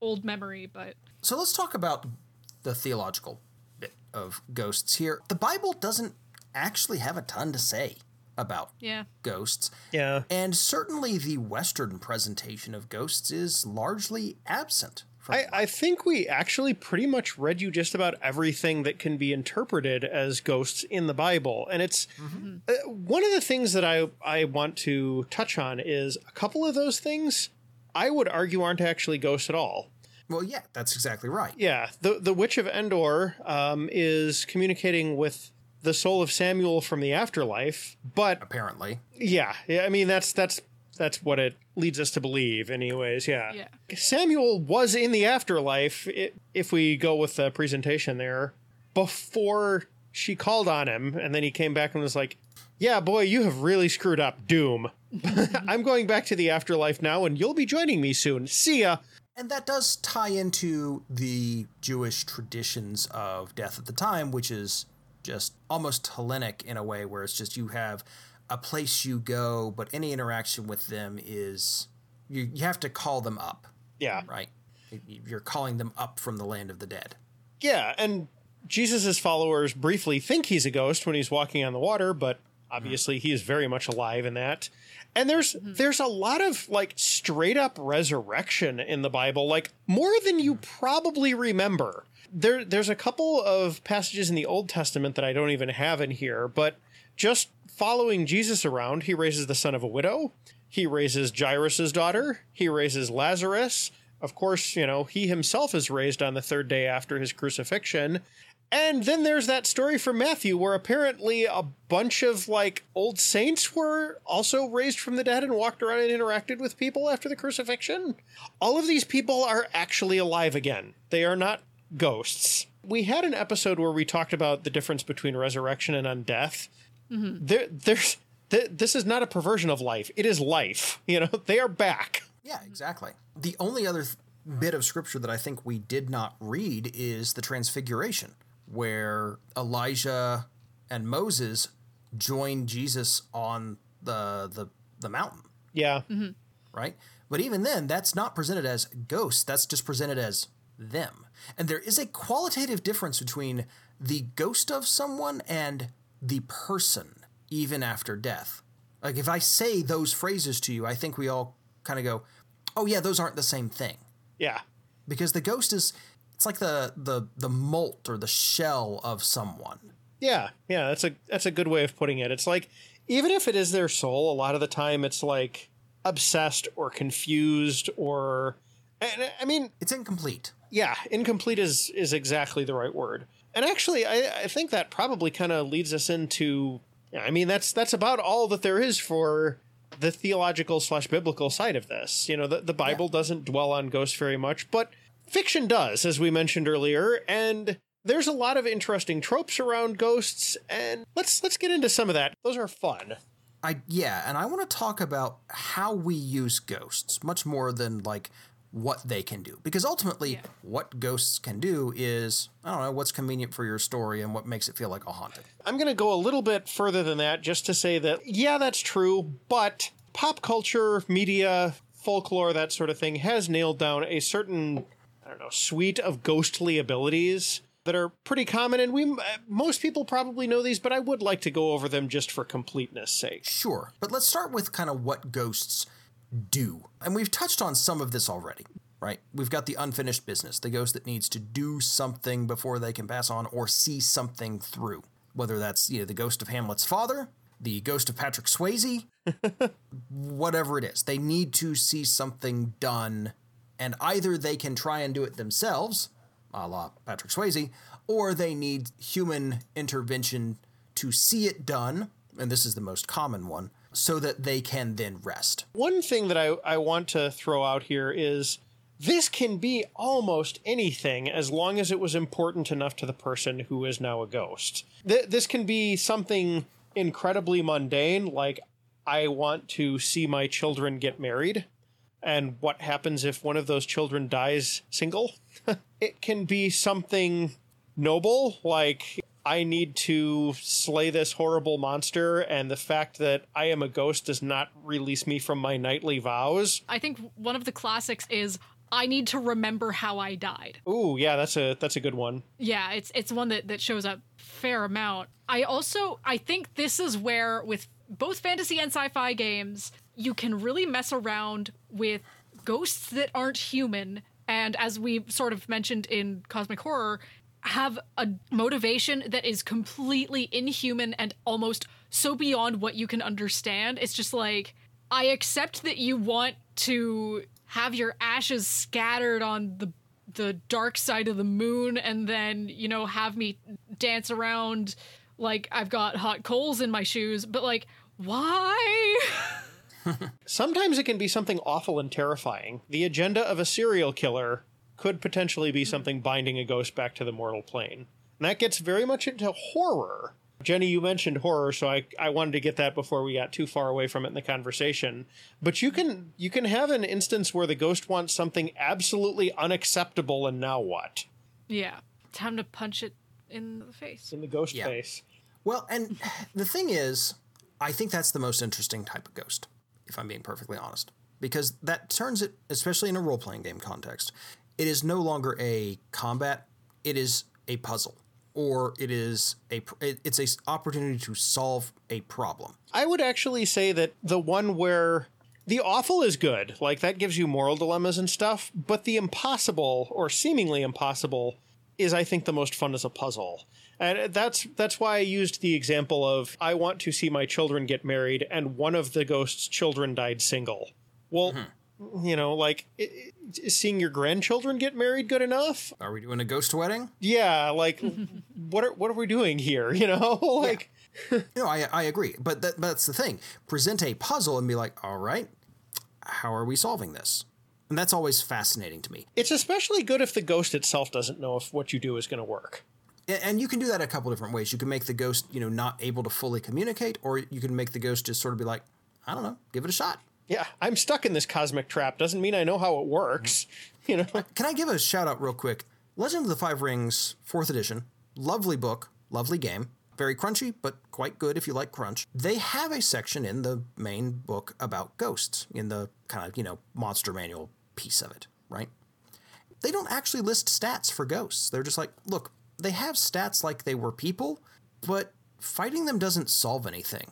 old memory, but So let's talk about the theological bit of ghosts here. The Bible doesn't actually have a ton to say about yeah. ghosts. Yeah. And certainly the Western presentation of ghosts is largely absent. I, I think we actually pretty much read you just about everything that can be interpreted as ghosts in the Bible. And it's uh, one of the things that I, I want to touch on is a couple of those things I would argue aren't actually ghosts at all. well, yeah, that's exactly right. Yeah, the the Witch of Endor um, is communicating with the soul of Samuel from the afterlife, but Apparently. yeah, yeah, I mean that's that's that's what it leads us to believe, anyways. Yeah, Yeah. Samuel was in the afterlife. i if we go with the presentation there, before she called on him, and then he came back and was like, "Yeah, boy, you have really screwed up, Doom. I'm going back to the afterlife now, and you'll be joining me soon. See ya." And that does tie into the Jewish traditions of death at the time, which is just almost Hellenic in a way, where it's just you have a place you go, but any interaction with them is you, you have to call them up, Yeah, right? You're calling them up from the land of the dead. Yeah, and Jesus' followers briefly think he's a ghost when he's walking on the water, but obviously he is very much alive in that. And there's mm-hmm. there's a lot of like straight up resurrection in the Bible, like more than you mm-hmm. probably remember. There there's a couple of passages in the Old Testament that I don't even have in here, but just following Jesus around, he raises the son of a widow, he raises Jairus' daughter, he raises Lazarus. Of course, you know, he himself is raised on the third day after his crucifixion. And then there's that story from Matthew where apparently a bunch of like old saints were also raised from the dead and walked around and interacted with people after the crucifixion. All of these people are actually alive again. They are not ghosts. We had an episode where we talked about the difference between resurrection and undeath. Mm-hmm. There, there's th- this is not a perversion of life. It is life. You know, they are back. Yeah, exactly. The only other th- bit of scripture that I think we did not read is the Transfiguration, where Elijah and Moses join Jesus on the the, the mountain, Yeah. Mm-hmm. right? But even then, that's not presented as ghosts. That's just presented as them. And there is a qualitative difference between the ghost of someone and the person, even after death. Like if I say those phrases to you, I think we all kind of go, "Oh yeah, those aren't the same thing." Yeah. Because the ghost is it's like the the the molt or the shell of someone. Yeah, yeah, that's a that's a good way of putting it. It's like even if it is their soul, a lot of the time it's like obsessed or confused or and I mean, It's incomplete. yeah, incomplete is is exactly the right word. And actually, I, I think that probably kind of leads us into. I mean, that's that's about all that there is for the theological slash biblical side of this. You know, the, the Bible doesn't dwell on ghosts very much, but fiction does, as we mentioned earlier, and there's a lot of interesting tropes around ghosts. And let's let's get into some of that. Those are fun. I yeah, and I want to talk about how we use ghosts much more than like what they can do. Because ultimately, Yeah. what ghosts can do is I don't know what's convenient for your story and what makes it feel like a haunted. I'm going to go a little bit further than that just to say that, yeah, that's true, but pop culture, media, folklore, that sort of thing has nailed down a certain I don't know, suite of ghostly abilities that are pretty common, and we most people probably know these, but I would like to go over them just for completeness sake. Sure, but let's start with kind of what ghosts do. And we've touched on some of this already, right? We've got the unfinished business, the ghost that needs to do something before they can pass on or see something through. Whether that's, you know, the ghost of Hamlet's father, the ghost of Patrick Swayze, whatever it is. They need to see something done, and either they can try and do it themselves, a la Patrick Swayze, or they need human intervention to see it done, and this is the most common one, so that they can then rest. One thing that I, I want to throw out here is this can be almost anything as long as it was important enough to the person who is now a ghost. Th- this can be something incredibly mundane, like I want to see my children get married. And what happens if one of those children dies single? it can be something noble, like I need to slay this horrible monster, and the fact that I am a ghost does not release me from my nightly vows. I think one of the classics is I need to remember how I died. Ooh, yeah, that's a that's a good one. Yeah, it's it's one that that shows up fair amount. I also I think this is where with both fantasy and sci-fi games, you can really mess around with ghosts that aren't human and as we sort of mentioned in cosmic horror have a motivation that is completely inhuman and almost so beyond what you can understand. It's just like I accept that you want to have your ashes scattered on the the dark side of the moon and then, you know, have me dance around like I've got hot coals in my shoes, but like why? Sometimes it can be something awful and terrifying. The agenda of a serial killer could potentially be something binding a ghost back to the mortal plane. And that gets very much into horror. Jenny, you mentioned horror, so I, I wanted to get that before we got too far away from it in the conversation. But you can you can have an instance where the ghost wants something absolutely unacceptable, and now what? Yeah, time to punch it in the face. In the ghost Yeah. face. Well, and the thing is, I think that's the most interesting type of ghost, if I'm being perfectly honest. Because that turns it, especially in a role playing game context, it is no longer a combat, it is a puzzle. Or it is a it's a opportunity to solve a problem. I would actually say that the one where the awful is good, like that gives you moral dilemmas and stuff, but the impossible or seemingly impossible is I think the most fun as a puzzle. And that's that's why I used the example of I want to see my children get married and one of the ghost's children died single. Well, mm-hmm. You know, like i- i- is seeing your grandchildren get married good enough? Are we doing a ghost wedding? Yeah, like what are what are we doing here, you know? like No, I, I agree. But that, that's the thing. Present a puzzle and be like, all right, how are we solving this? And that's always fascinating to me. it's especially good if the ghost itself doesn't know if what you do is going to work. And you can do that a couple different ways. You can make the ghost, you know, not able to fully communicate, or you can make the ghost just sort of be like, I don't know, give it a shot. Yeah, I'm stuck in this cosmic trap. Doesn't mean I know how it works. You know, Can I give a shout out real quick? Legend of the Five Rings, fourth edition, lovely book, lovely game, very crunchy, but quite good if you like crunch. They have a section in the main book about ghosts, in the kind of, you know, monster manual piece of it, right? They don't actually list stats for ghosts. They're just like, look, they have stats like they were people, but fighting them doesn't solve anything.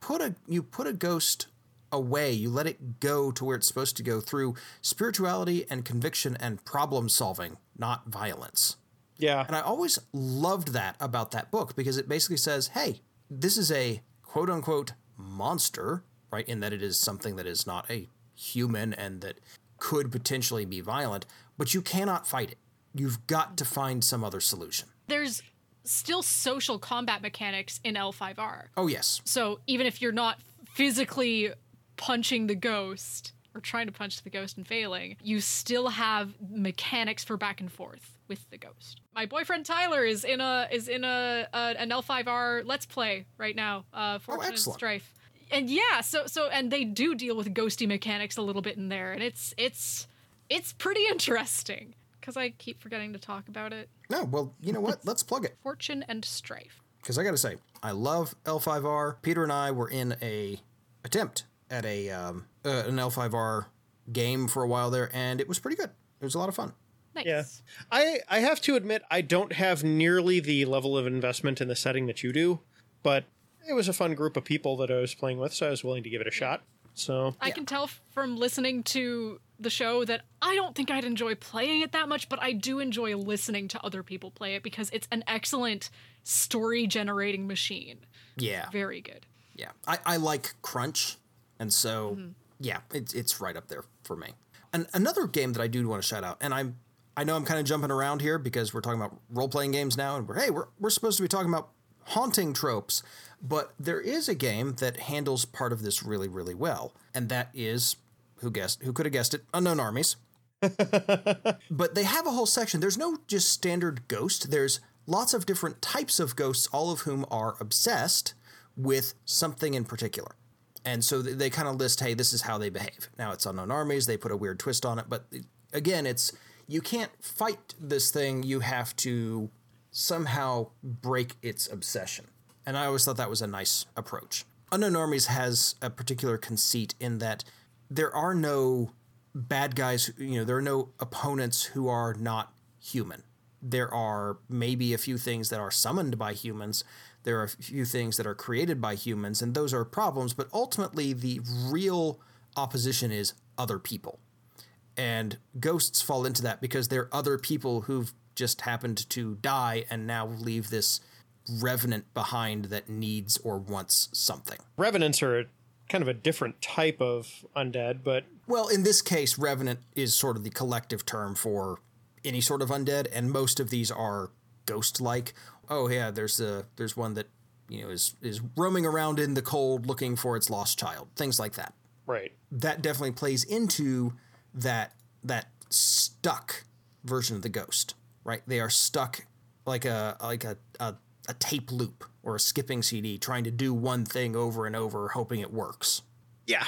Put a you put a ghost away, you let it go to where it's supposed to go through spirituality and conviction and problem solving, not violence. yeah, And I always loved that about that book because it basically says, hey, this is a quote unquote monster, right? In that it is something that is not a human and that could potentially be violent, but you cannot fight it. You've got to find some other solution. There's still social combat mechanics in L5R. Oh, yes. So even if you're not physically punching the ghost or trying to punch the ghost and failing, you still have mechanics for back and forth with the ghost. My boyfriend Tyler is in a is in a, a an L5R Let's Play right now. Uh, Fortune and. Strife. And yeah, so so and they do deal with ghosty mechanics a little bit in there, and it's it's it's pretty interesting because I keep forgetting to talk about it. No, well, you know what? Let's plug it. Fortune and Strife. because I got to say, I love L5R. Peter and I were in a attempt at a um, uh, an L5R game for a while there, and it was pretty good. It was a lot of fun. Nice. Yeah. I I have to admit I don't have nearly the level of investment in the setting that you do, but it was a fun group of people that I was playing with, so I was willing to give it a shot. So I can tell from listening to the show that I don't think I'd enjoy playing it that much, but I do enjoy listening to other people play it because it's an excellent story generating machine. Yeah. Very good. Yeah. I, I like Crunch. And so, mm-hmm. yeah, it's, it's right up there for me. And another game that I do want to shout out, and I'm I know I'm kind of jumping around here because we're talking about role playing games now, and we're hey, we're, we're supposed to be talking about haunting tropes. But there is a game that handles part of this really, really well, and that is who guessed who could have guessed it? Unknown Armies. but they have a whole section. There's no just standard ghost. There's lots of different types of ghosts, all of whom are obsessed with something in particular. And so they, kind of list, hey, this is how they behave. Now it's unknown armies. They put a weird twist on it, but again, it's you can't fight this thing. You have to somehow break its obsession. And I always thought that was a nice approach. Unknown Armies has a particular conceit in that there are no bad guys, you know, there are no opponents who are not human. There are maybe a few things that are summoned by humans. There are a few things that are created by humans, and those are problems, but ultimately the real opposition is other people. And ghosts fall into that because they're other people who've just happened to die and now leave this revenant behind that needs or wants something. revenants are kind of a different type of undead, but Well, in this case, revenant is sort of the collective term for any sort of undead, and most of these are ghost-like. Oh yeah, there's a there's one that you know is is roaming around in the cold looking for its lost child, things like that. right. That definitely plays into that that stuck version of the ghost, right? They are stuck like a like a, a, a tape loop or a skipping CD, trying to do one thing over and over, hoping it works. Yeah.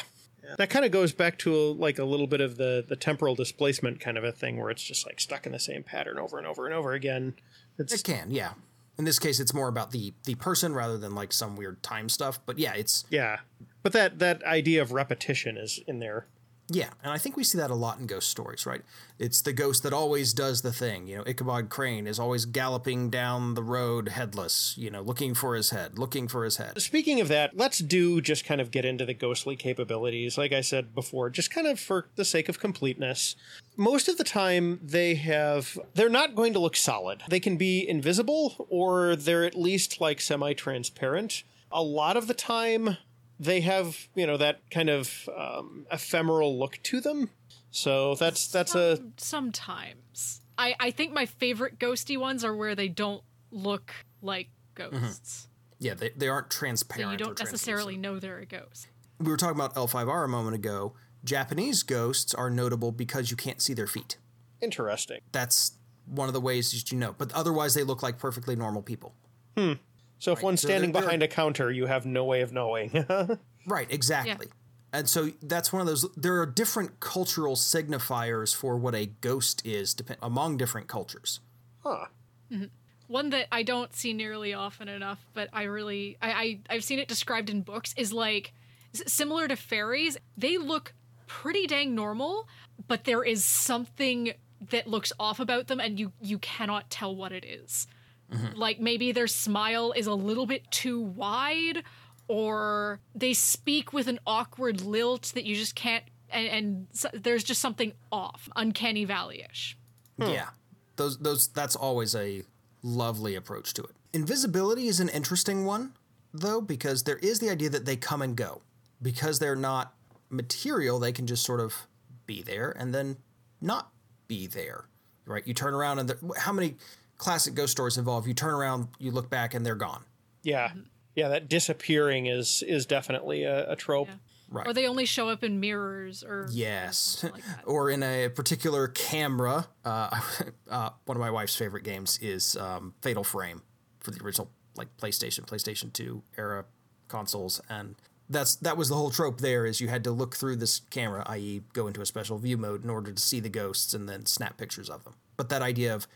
That kind of goes back to like a little bit of the the temporal displacement kind of a thing where it's just like stuck in the same pattern over and over and over again. It's It can, yeah. In this case, it's more about the the person rather than like some weird time stuff. But yeah, it's yeah. But that that idea of repetition is in there. Yeah, and I think we see that a lot in ghost stories, right? It's the ghost that always does the thing. You know, Ichabod Crane is always galloping down the road headless. You know, looking for his head, looking for his head. Speaking of that, let's do just kind of get into the ghostly capabilities. Like I said before, just kind of for the sake of completeness. Most of the time, they have, they're not going to look solid. They can be invisible or they're at least like semi transparent. A lot of the time, they have, you know, that kind of um, ephemeral look to them. So that's, that's a, Sometimes. I, I think my favorite ghosty ones are where they don't look like ghosts. Yeah, they, they aren't transparent. So transparent. you don't necessarily know they're a ghost. We were talking about L5R a moment ago. Japanese ghosts are notable because you can't see their feet. interesting. That's one of the ways that you know. But otherwise, they look like perfectly normal people. So if one's so standing they're- they're- behind a counter, you have no way of knowing. Right, exactly. And so that's one of those. There are different cultural signifiers for what a ghost is depend, among different cultures. huh. Mm-hmm. One that I don't see nearly often enough, but I really I, I I've seen it described in books is like similar to fairies. They look pretty dang normal, but there is something that looks off about them, and you you cannot tell what it is. Mm-hmm. Like maybe their smile is a little bit too wide, or they speak with an awkward lilt that you just can't. And, and s there's just something off, uncanny valley-ish. Hmm. Yeah, those those that's always a lovely approach to it. Invisibility is an interesting one, though, because there is the idea that they come and go. Because they're not material, they can just sort of be there and then not be there. Right? You turn around and they're- how many classic ghost stories involve you turn around, you look back, and they're gone. Yeah. Yeah, that disappearing is is definitely a, a trope. Yeah. Right. Or they only show up in mirrors or Yes, like or in a particular camera. Uh, uh, one of my wife's favorite games is um, Fatal Frame for the original like PlayStation, PlayStation Two era consoles, and that's that was the whole trope. There is you had to look through this camera, i.e., go into a special view mode in order to see the ghosts and then snap pictures of them. But that idea of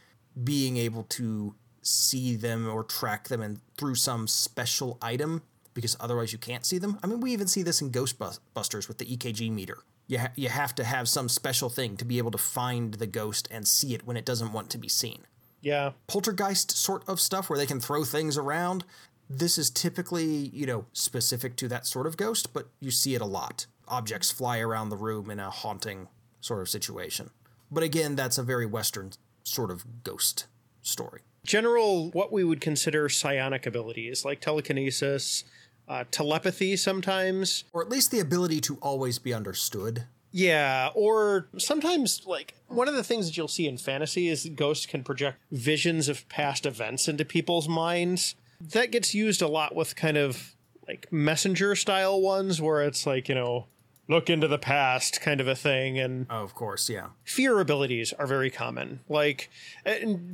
being able to see them or track them and through some special item because otherwise you can't see them. I mean, we even see this in Ghostbusters with the EKG meter. You, ha- you have to have some special thing to be able to find the ghost and see it when it doesn't want to be seen. Yeah. Poltergeist sort of stuff where they can throw things around. This is typically, you know, specific to that sort of ghost, but you see it a lot. Objects fly around the room in a haunting sort of situation. But again, that's a very Western sort of ghost story. General, what we would consider psionic abilities, like telekinesis, uh, telepathy sometimes. Or at least the ability to always be understood. Yeah, or sometimes, like, one of the things that you'll see in fantasy is ghosts can project visions of past events into people's minds. That gets used a lot with kind of like messenger style ones where it's like, you know, look into the past kind of a thing. And Oh, of course, yeah. fear abilities are very common. Like,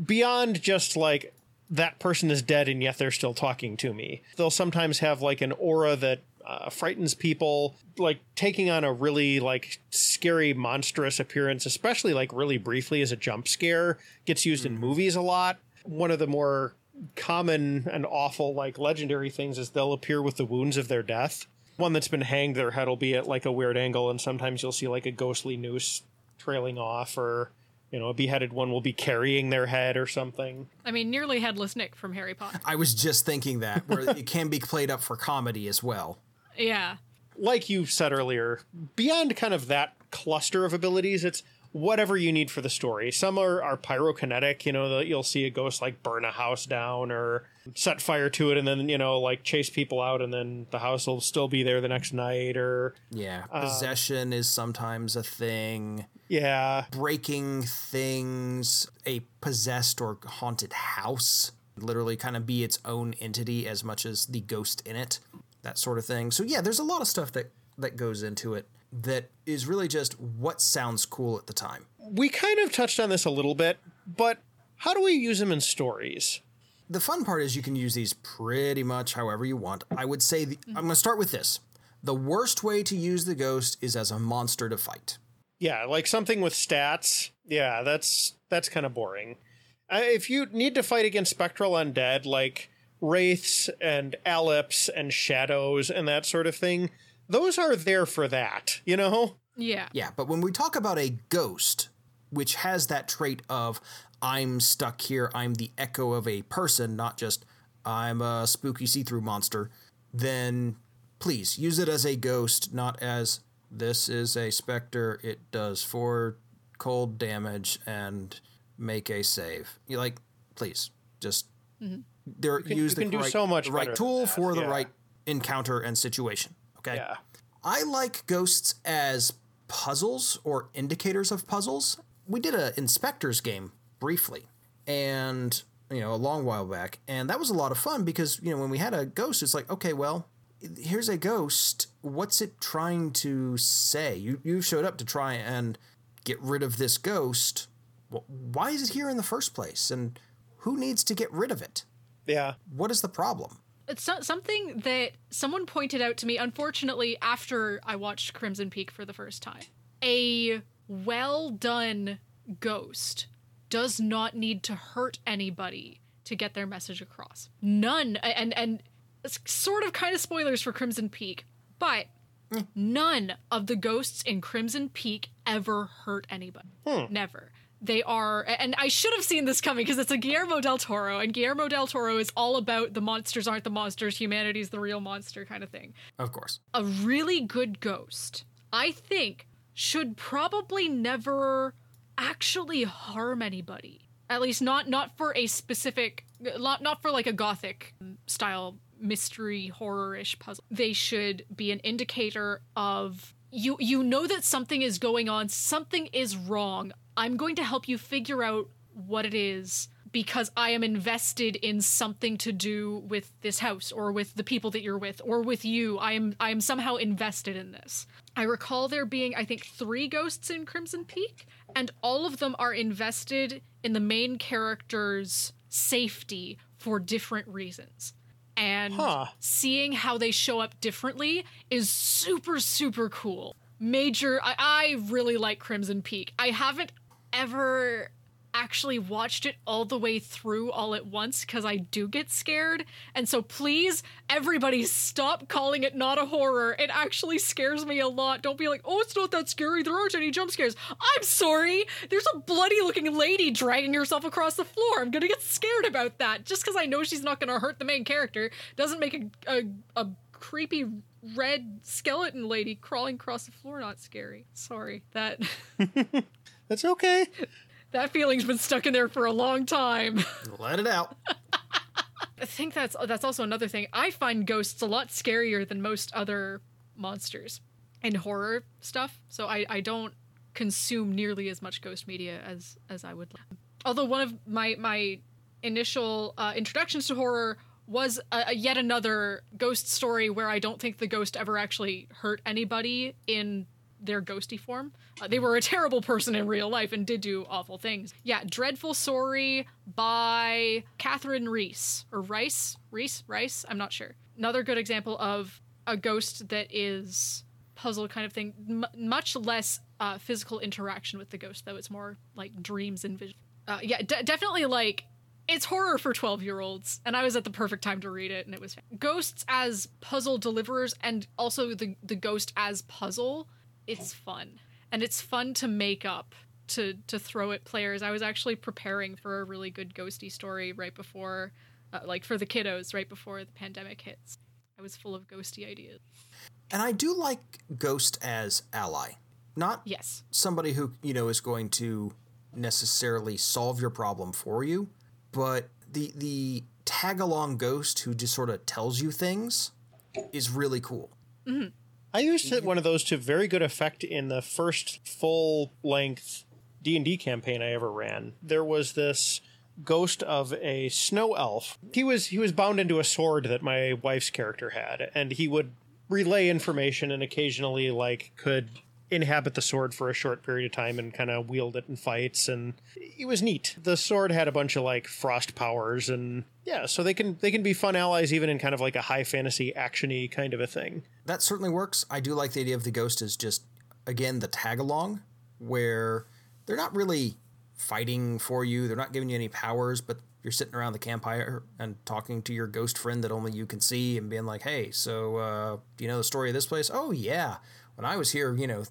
beyond just like that person is dead and yet they're still talking to me. They'll sometimes have like an aura that uh, frightens people, like taking on a really like scary, monstrous appearance, especially like really briefly as a jump scare, gets used in movies a lot. One of the more common and awful, like legendary things is they'll appear with the wounds of their death. One that's been hanged, their head will be at like a weird angle, and sometimes you'll see like a ghostly noose trailing off, or you know, a beheaded one will be carrying their head or something. I mean, nearly headless Nick from Harry Potter. I was just thinking that, where it can be played up for comedy as well. Yeah. like you said earlier, beyond kind of that cluster of abilities, it's whatever you need for the story. Some are, are pyrokinetic, you know, that you'll see a ghost like burn a house down or set fire to it and then, you know, like chase people out and then the house will still be there the next night or Yeah. Uh, Possession is sometimes a thing. yeah. breaking things, a possessed or haunted house, literally kind of be its own entity as much as the ghost in it, that sort of thing. So yeah, there's a lot of stuff that that goes into it that is really just what sounds cool at the time. We kind of touched on this a little bit, but how do we use them in stories? The fun part is you can use these pretty much however you want. I would say the, I'm going to start with this. The worst way to use the ghost is as a monster to fight. Yeah, like something with stats. Yeah, that's that's kind of boring. Uh, if you need to fight against spectral undead like wraiths and allips and shadows and that sort of thing, those are there for that, you know? Yeah. Yeah, but when we talk about a ghost, which has that trait of I'm stuck here, I'm the echo of a person, not just I'm a spooky see through monster, then please use it as a ghost, not as this is a specter, it does four cold damage and make a save. You like, please, just mm-hmm. there use you the can do right, so much the right tool that, for the yeah. right encounter and situation. Okay. Yeah. I like ghosts as puzzles or indicators of puzzles. We did a InSpectres game briefly, and you know, a long while back, and that was a lot of fun because you know when we had a ghost, it's like, okay, well, here's a ghost. What's it trying to say? You you showed up to try and get rid of this ghost. Why is it here in the first place? And who needs to get rid of it? Yeah. What is the problem? It's something that someone pointed out to me, unfortunately, after I watched Crimson Peak for the first time. A well done ghost does not need to hurt anybody to get their message across. None, and and sort of kind of spoilers for Crimson Peak, but none of the ghosts in Crimson Peak ever hurt anybody. Hmm. Never. They are, and I should have seen this coming because it's a Guillermo del Toro, and Guillermo del Toro is all about the monsters aren't the monsters, humanity's the real monster kind of thing. Of course. A really good ghost, I think, should probably never actually harm anybody. At least not not for a specific, not not for like a gothic style mystery horror-ish puzzle. They should be an indicator of you you know that something is going on, something is wrong. I'm going to help you figure out what it is because I am invested in something to do with this house or with the people that you're with or with you. I am I am somehow invested in this. I recall there being I think 3 ghosts in Crimson Peak and all of them are invested in the main character's safety for different reasons. And Huh. seeing how they show up differently is super super cool. Major I, I really like Crimson Peak. I haven't ever actually watched it all the way through all at once because I do get scared. And so please, everybody, stop calling it not a horror. It actually scares me a lot. Don't be like, oh, it's not that scary. There aren't any jump scares. I'm sorry. There's a bloody looking lady dragging herself across the floor. I'm gonna get scared about that. Just because I know she's not gonna hurt the main character doesn't make a, a, a creepy red skeleton lady crawling across the floor not scary. Sorry. That That's okay. That feeling's been stuck in there for a long time. Let it out. I think that's that's also another thing. I find ghosts a lot scarier than most other monsters and horror stuff. So I, I don't consume nearly as much ghost media as as I would. like. Although one of my my initial uh, introductions to horror was a, a yet another ghost story where I don't think the ghost ever actually hurt anybody in their ghosty form. Uh, they were a terrible person in real life and did do awful things. Yeah, Dreadful Sorry by Kathryn Reese or Rice, Reese, Rice. I'm not sure. Another good example of a ghost that is puzzle kind of thing. M- much less uh, physical interaction with the ghost, though. It's more like dreams and vision. Uh, yeah, de- definitely like it's horror for 12 year olds and i was at the perfect time to read it and it was ghosts as puzzle deliverers and also the the ghost as puzzle it's fun. And it's fun to make up to to throw at players. I was actually preparing for a really good ghosty story right before uh, like for the kiddos right before the pandemic hits. I was full of ghosty ideas. And I do like Ghost as ally. Not yes. somebody who, you know, is going to necessarily solve your problem for you, but the the tag along ghost who just sort of tells you things is really cool. I used it, mm-hmm. one of those to very good effect in the first full length D and D campaign I ever ran. There was this ghost of a snow elf. He was he was bound into a sword that my wife's character had, and he would relay information and occasionally like could inhabit the sword for a short period of time and kind of wield it in fights and it was neat. The sword had a bunch of like frost powers and yeah, so they can they can be fun allies even in kind of like a high fantasy actiony kind of a thing. That certainly works. I do like the idea of the ghost as just again the tag along where they're not really fighting for you. They're not giving you any powers, but you're sitting around the campfire and talking to your ghost friend that only you can see and being like, "Hey, so uh, do you know the story of this place? Oh yeah, when I was here, you know,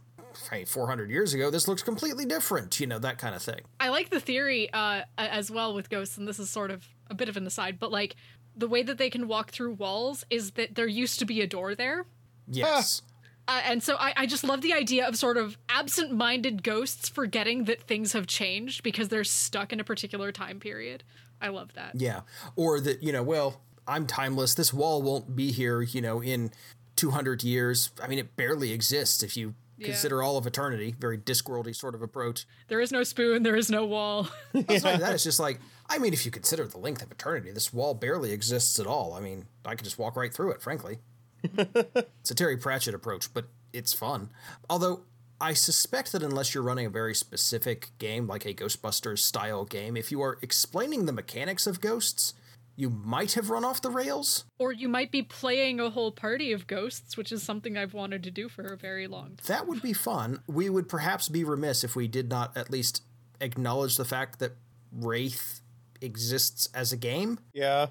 hey, 400 years ago, this looks completely different. You know that kind of thing." I like the theory uh, as well with ghosts, and this is sort of a bit of an aside, but like the way that they can walk through walls is that there used to be a door there. Yes. Uh, and so I, I just love the idea of sort of absent minded ghosts forgetting that things have changed because they're stuck in a particular time period. I love that. Yeah. Or that, you know, well, I'm timeless. This wall won't be here, you know, in 200 years. I mean, it barely exists if you Yeah. consider all of eternity. Very Discworldy sort of approach. There is no spoon, there is no wall. It's like that. It's just like, I mean, if you consider the length of eternity, this wall barely exists at all. I mean, I could just walk right through it, frankly. it's a Terry Pratchett approach, but it's fun. Although, I suspect that unless you're running a very specific game, like a Ghostbusters style game, if you are explaining the mechanics of ghosts, you might have run off the rails. or you might be playing a whole party of ghosts, which is something I've wanted to do for a very long time. That would be fun. We would perhaps be remiss if we did not at least acknowledge the fact that Wraith exists as a game. Yeah.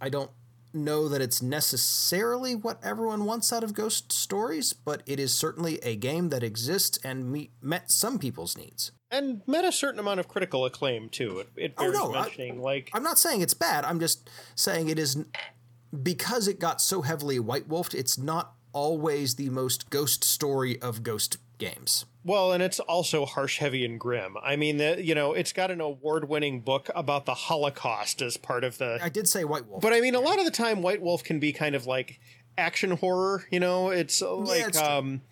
I don't know that it's necessarily what everyone wants out of ghost stories, but it is certainly a game that exists and me- met some people's needs. and met a certain amount of critical acclaim too. It, it Oh, bears no, I- mentioning. like, I'm not saying it's bad. I'm just saying it is because it got so heavily white wolfed. It's not always the most ghost story of ghost games. well, and it's also harsh, heavy, and grim. I mean, the, you know, it's got an award-winning book about the Holocaust as part of the. I did say white wolf, But I mean, a lot of the time, White Wolf can be kind of like action horror. You know, it's uh, like it's um,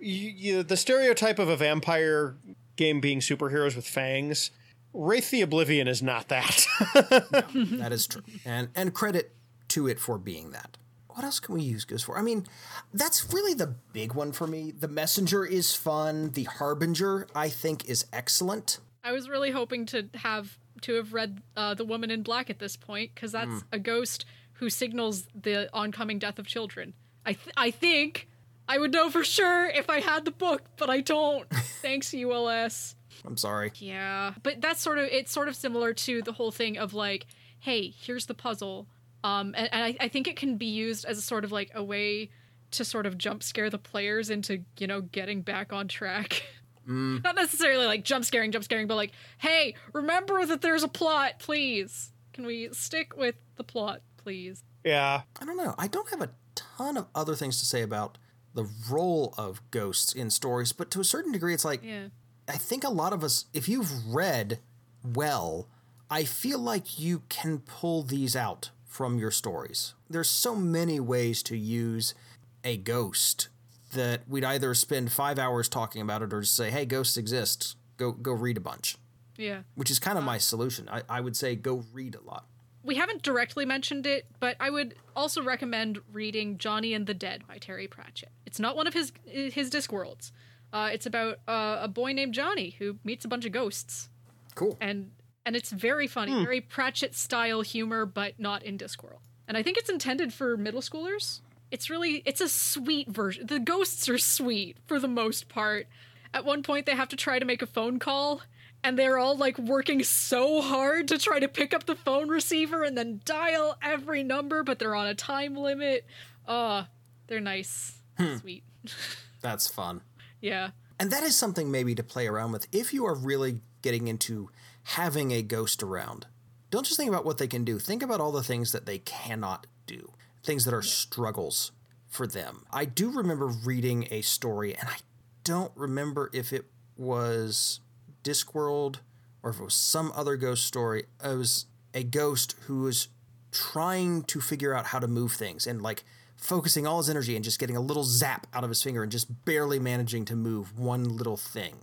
you, you, the stereotype of a vampire game being superheroes with fangs. Wraith the Oblivion is not that. that is true, and and credit to it for being that. What else can we use Ghost for? I mean, that's really the big one for me. The Messenger is fun. The Harbinger, I think, is excellent. I was really hoping to have to have read uh, The Woman in Black at this point because that's a ghost who signals the oncoming death of children. I th- I think I would know for sure if I had the book, but I don't. Thanks, ULS. I'm sorry. Yeah, but that's sort of it's sort of similar to the whole thing of like, hey, here's the puzzle, um, and, and I, I think it can be used as a sort of like a way to sort of jump scare the players into you know getting back on track. Not necessarily like jump scaring, jump scaring, but like, hey, remember that there's a plot, please. Can we stick with the plot, please? Yeah. I don't know. I don't have a ton of other things to say about the role of ghosts in stories, but to a certain degree, it's like Yeah. I think a lot of us, if you've read well, I feel like you can pull these out from your stories. There's so many ways to use a ghost that we'd either spend five hours talking about it or just say, hey, ghosts exist. Go go read a bunch. Yeah. Which is kind of my solution. I, I would say go read a lot. We haven't directly mentioned it, but I would also recommend reading Johnny and the Dead by Terry Pratchett. It's not one of his his Discworlds. Uh, it's about uh, a boy named Johnny who meets a bunch of ghosts, Cool. and and it's very funny, very Pratchett style humor, but not in Discworld. And I think it's intended for middle schoolers. It's really it's a sweet version. The ghosts are sweet for the most part. At one point, they have to try to make a phone call, and they're all like working so hard to try to pick up the phone receiver and then dial every number, but they're on a time limit. Uh, they're nice, sweet. That's fun. Yeah. And that is something maybe to play around with if you are really getting into having a ghost around. Don't just think about what they can do, think about all the things that they cannot do, things that are struggles for them. I do remember reading a story, and I don't remember if it was Discworld or if it was some other ghost story. It was a ghost who was trying to figure out how to move things and like focusing all his energy and just getting a little zap out of his finger and just barely managing to move one little thing.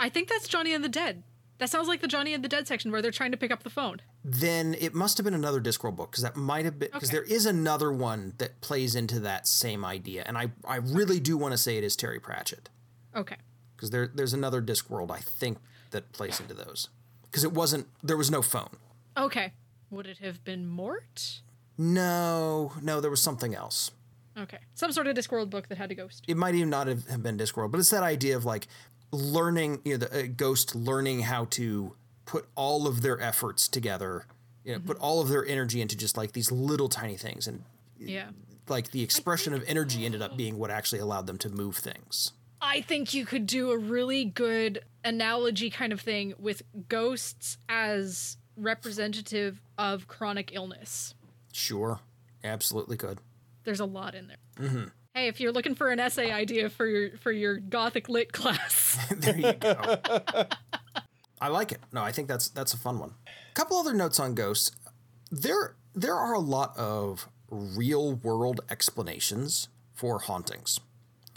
I think that's Johnny and the Dead. That sounds like the Johnny and the Dead section where they're trying to pick up the phone. Then it must have been another Discworld book because that might have been because Okay. there is another one that plays into that same idea, and I I really do want to say it is Terry Pratchett Okay. because there there's another Discworld I think that plays into those because it wasn't there was no phone. Okay. Would it have been Mort? No, no, there was something else. Okay. Some sort of Discworld book that had a ghost. it might even not have have been Discworld, but it's that idea of like learning, you know, the uh, ghost learning how to put all of their efforts together, you know, put all of their energy into just like these little tiny things, and Yeah. like the expression of energy ended up being what actually allowed them to move things. I think you could do a really good analogy kind of thing with ghosts as representative of chronic illness. Sure, absolutely could. There's a lot in there. Mm-hmm. Hey, if you're looking for an essay idea for your for your gothic lit class, there you go. I like it. No, I think that's that's a fun one. A couple other notes on ghosts. There there are a lot of real world explanations for hauntings.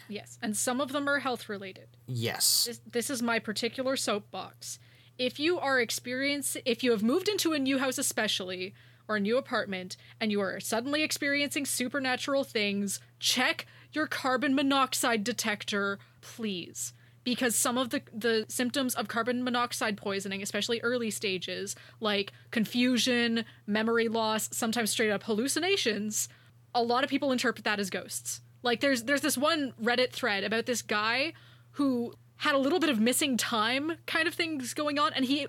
yes, and some of them are health related. Yes. this, this is my particular soapbox. If you are experience if you have moved into a new house especially or new apartment and you are suddenly experiencing supernatural things, check your carbon monoxide detector, please. Because some of the, the symptoms of carbon monoxide poisoning, especially early stages, like confusion, memory loss, sometimes straight up hallucinations, a lot of people interpret that as ghosts. Like there's there's this one Reddit thread about this guy who had a little bit of missing time kind of things going on and he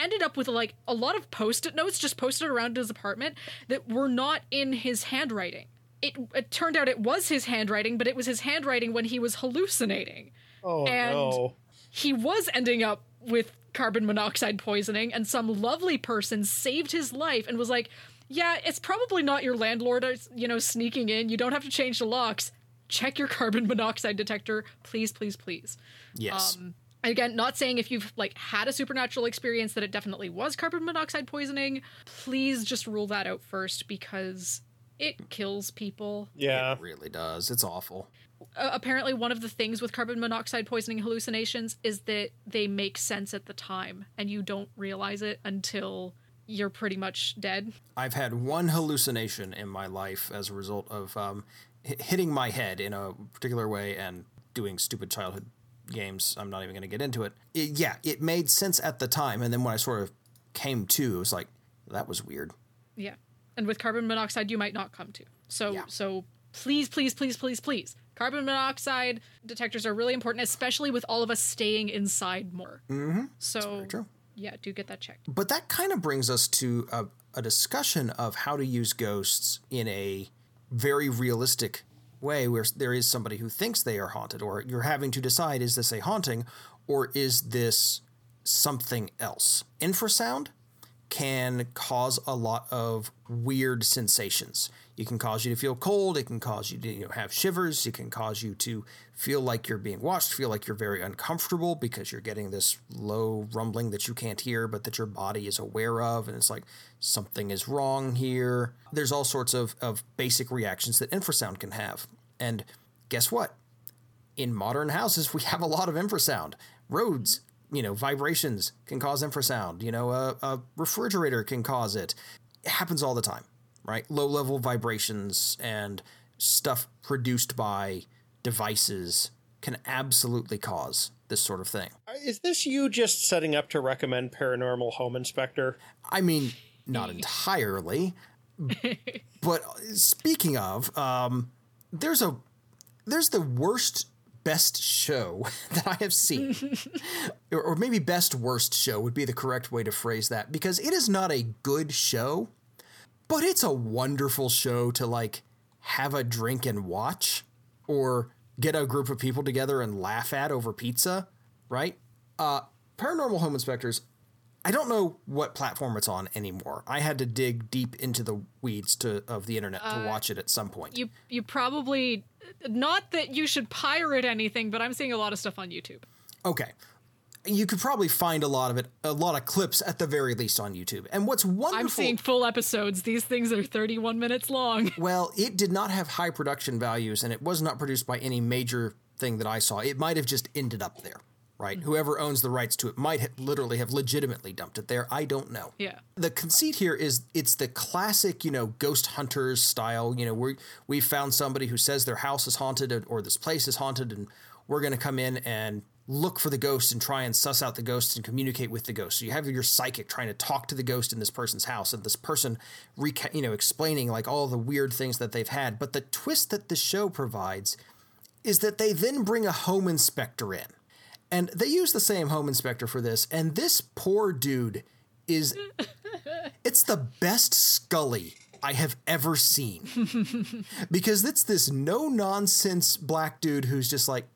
ended up with like a lot of post-it notes just posted around his apartment that were not in his handwriting. It, it turned out it was his handwriting, but it was his handwriting when he was hallucinating. Oh And- no. He was ending up with carbon monoxide poisoning, and some lovely person saved his life and was like, "Yeah, it's probably not your landlord, uh, you know, sneaking in. You don't have to change the locks. Check your carbon monoxide detector, please, please, please." Yes. Um, again, not saying if you've like had a supernatural experience that it definitely was carbon monoxide poisoning. Please just rule that out first because it kills people. Yeah. It really does. It's awful. Uh, apparently, one of the things with carbon monoxide poisoning hallucinations is that they make sense at the time, and you don't realize it until you're pretty much dead. I've had one hallucination in my life as a result of um, h- hitting my head in a particular way and doing stupid childhood games. I'm not even going to get into it. It- Yeah, it made sense at the time, and then when I sort of came to, it was like that was weird. Yeah. And with carbon monoxide, you might not come to. So, Yeah. so please, please, please, please, please, Carbon monoxide detectors are really important, especially with all of us staying inside more. Mm-hmm. So, true. yeah, do get that checked. But that kind of brings us to a, a discussion of how to use ghosts in a very realistic way where there is somebody who thinks they are haunted, or you're having to decide is this a haunting or is this something else? Infrasound can cause a lot of weird sensations. It can cause you to feel cold. It can cause you to you know, have shivers. It can cause you to feel like you're being watched, feel like you're very uncomfortable because you're getting this low rumbling that you can't hear, but that your body is aware of. And it's like something is wrong here. There's all sorts of, of basic reactions that infrasound can have. And guess what? In modern houses, we have a lot of infrasound. Roads, you know, vibrations can cause infrasound. You know, a, a refrigerator can cause it. It happens all the time, right? Low level vibrations and stuff produced by devices can absolutely cause this sort of thing. Is this you just setting up to recommend Paranormal Home Inspector? I mean, not entirely. but speaking of, um, there's a there's the worst best show that I have seen, or, or maybe best worst show would be the correct way to phrase that because it is not a good show, but it's a wonderful show to like have a drink and watch, or get a group of people together and laugh at over pizza, right? Uh, Paranormal Home Inspectors. I don't know what platform it's on anymore. I had to dig deep into the weeds to of the internet to uh, watch it at some point. You you probably not that you should pirate anything, but I'm seeing a lot of stuff on YouTube. Okay. You could probably find a lot of it, a lot of clips at the very least on YouTube. And what's wonderful. I'm seeing full episodes. These things are 31 minutes long. Well, it did not have high production values and it was not produced by any major thing that I saw. It might have just ended up there, right? Mm-hmm. Whoever owns the rights to it might ha- literally have legitimately dumped it there. I don't know. Yeah. The conceit here is it's the classic, you know, ghost hunters style. You know, we we found somebody who says their house is haunted or- or this place is haunted, and we're going to come in and look for the ghost and try and suss out the ghost and communicate with the ghost. So you have your psychic trying to talk to the ghost in this person's house, and this person, reca- you know, explaining like all the weird things that they've had. But the twist that the show provides is that they then bring a home inspector in. And they use the same home inspector for this. And this poor dude is. it's the best Scully I have ever seen. because it's this no nonsense black dude who's just like,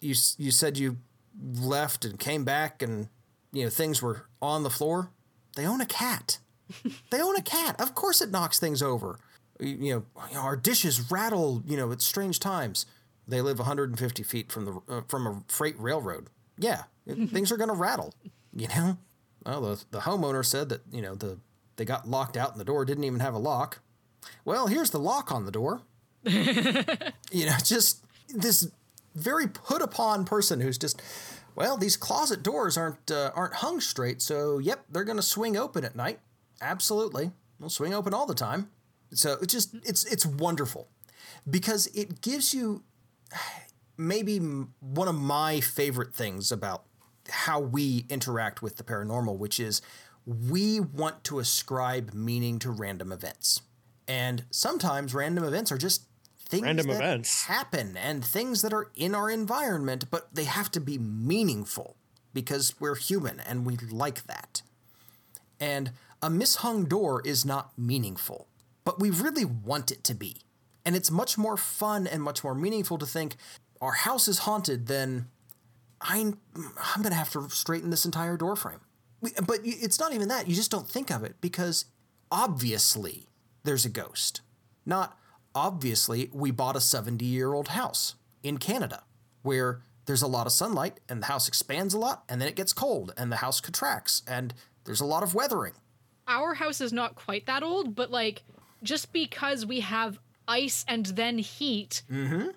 you you said you left and came back and, you know, things were on the floor. They own a cat. they own a cat. Of course it knocks things over. You you know, our dishes rattle, you know, at strange times. They live 150 feet from the uh, from a freight railroad. Yeah, it- things are going to rattle. You know. Well, the the homeowner said that you know the they got locked out and the door didn't even have a lock. Well, here's the lock on the door. you know, just this very put upon person who's just, well, these closet doors aren't uh, aren't hung straight, so yep, they're going to swing open at night. Absolutely, they'll swing open all the time. So it's just it's it's wonderful because it gives you maybe one of my favorite things about how we interact with the paranormal, which is we want to ascribe meaning to random events. And sometimes random events are just things Random that events. happen and things that are in our environment, but they have to be meaningful because we're human and we like that. And a mishung door is not meaningful, but we really want it to be. And it's much more fun and much more meaningful to think our house is haunted than I'm, I'm going to have to straighten this entire door frame. But it's not even that. You just don't think of it because obviously there's a ghost. Not obviously we bought a 70 year old house in Canada where there's a lot of sunlight and the house expands a lot and then it gets cold and the house contracts and there's a lot of weathering. Our house is not quite that old, but like just because we have ice and then heat, mm-hmm.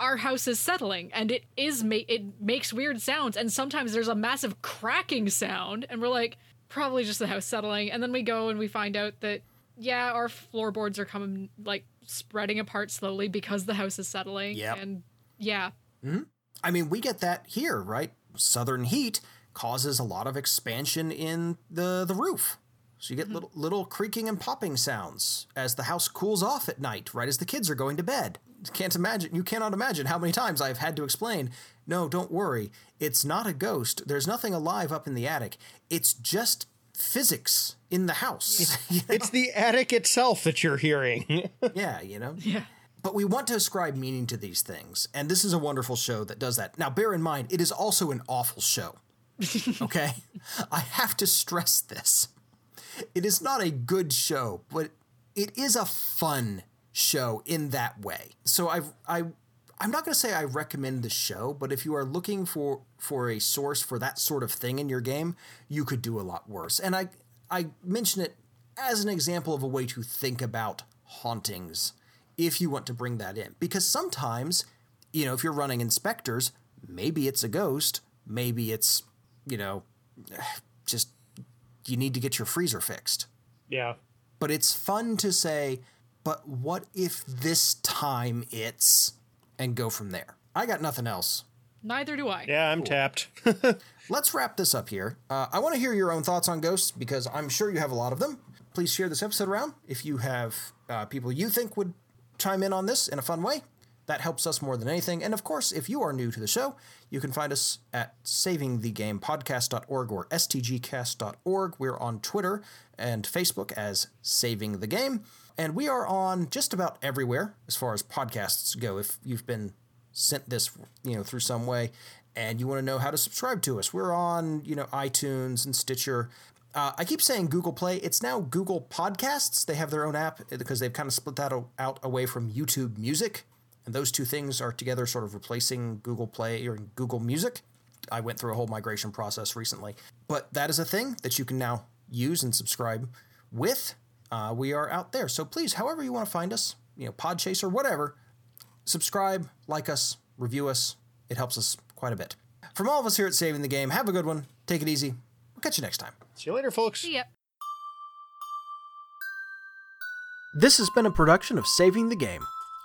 our house is settling and it is ma- it makes weird sounds and sometimes there's a massive cracking sound and we're like probably just the house settling and then we go and we find out that yeah, our floorboards are coming like spreading apart slowly because the house is settling Yep. and yeah. Mm-hmm. I mean, we get that here, right? Southern heat causes a lot of expansion in the the roof. So you get hmm. little little creaking and popping sounds as the house cools off at night, right as the kids are going to bed. Can't imagine you cannot imagine how many times I've had to explain, no, don't worry. It's not a ghost. There's nothing alive up in the attic. It's just physics in the house. It's the attic itself that you're hearing. yeah, you know? Yeah. But we want to ascribe meaning to these things, and this is a wonderful show that does that. Now, bear in mind, it is also an awful show. Okay? I have to stress this. It is not a good show, but it is a fun show in that way. So I I I'm not going to say I recommend the show, but if you are looking for for a source for that sort of thing in your game, you could do a lot worse. And I I mention it as an example of a way to think about hauntings if you want to bring that in. Because sometimes, you know, if you're running InSpectres, maybe it's a ghost, maybe it's, you know, just you need to get your freezer fixed. yeah. But it's fun to say, but what if this time it's and go from there. I got nothing else. Neither do I. Yeah, I'm tapped. Let's wrap this up here. Uh, I want to hear your own thoughts on ghosts because I'm sure you have a lot of them. Please share this episode around if you have uh, people you think would chime in on this in a fun way. That helps us more than anything. And of course, if you are new to the show, you can find us at savingthegamepodcast.org or stgcast.org. We're on Twitter and Facebook as Saving the Game. And we are on just about everywhere as far as podcasts go. If you've been sent this, you know, through some way and you want to know how to subscribe to us, we're on, you know, iTunes and Stitcher. Uh, I keep saying Google Play. It's now Google Podcasts. They have their own app because they've kind of split that out away from YouTube Music. And those two things are together, sort of replacing Google Play or Google Music. I went through a whole migration process recently. But that is a thing that you can now use and subscribe with. Uh, we are out there. So please, however you want to find us, you know, Podchaser, whatever, subscribe, like us, review us. It helps us quite a bit. From all of us here at Saving the Game, have a good one. Take it easy. We'll catch you next time. See you later, folks. See ya. This has been a production of Saving the Game.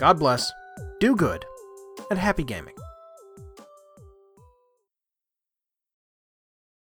God bless, do good, and happy gaming.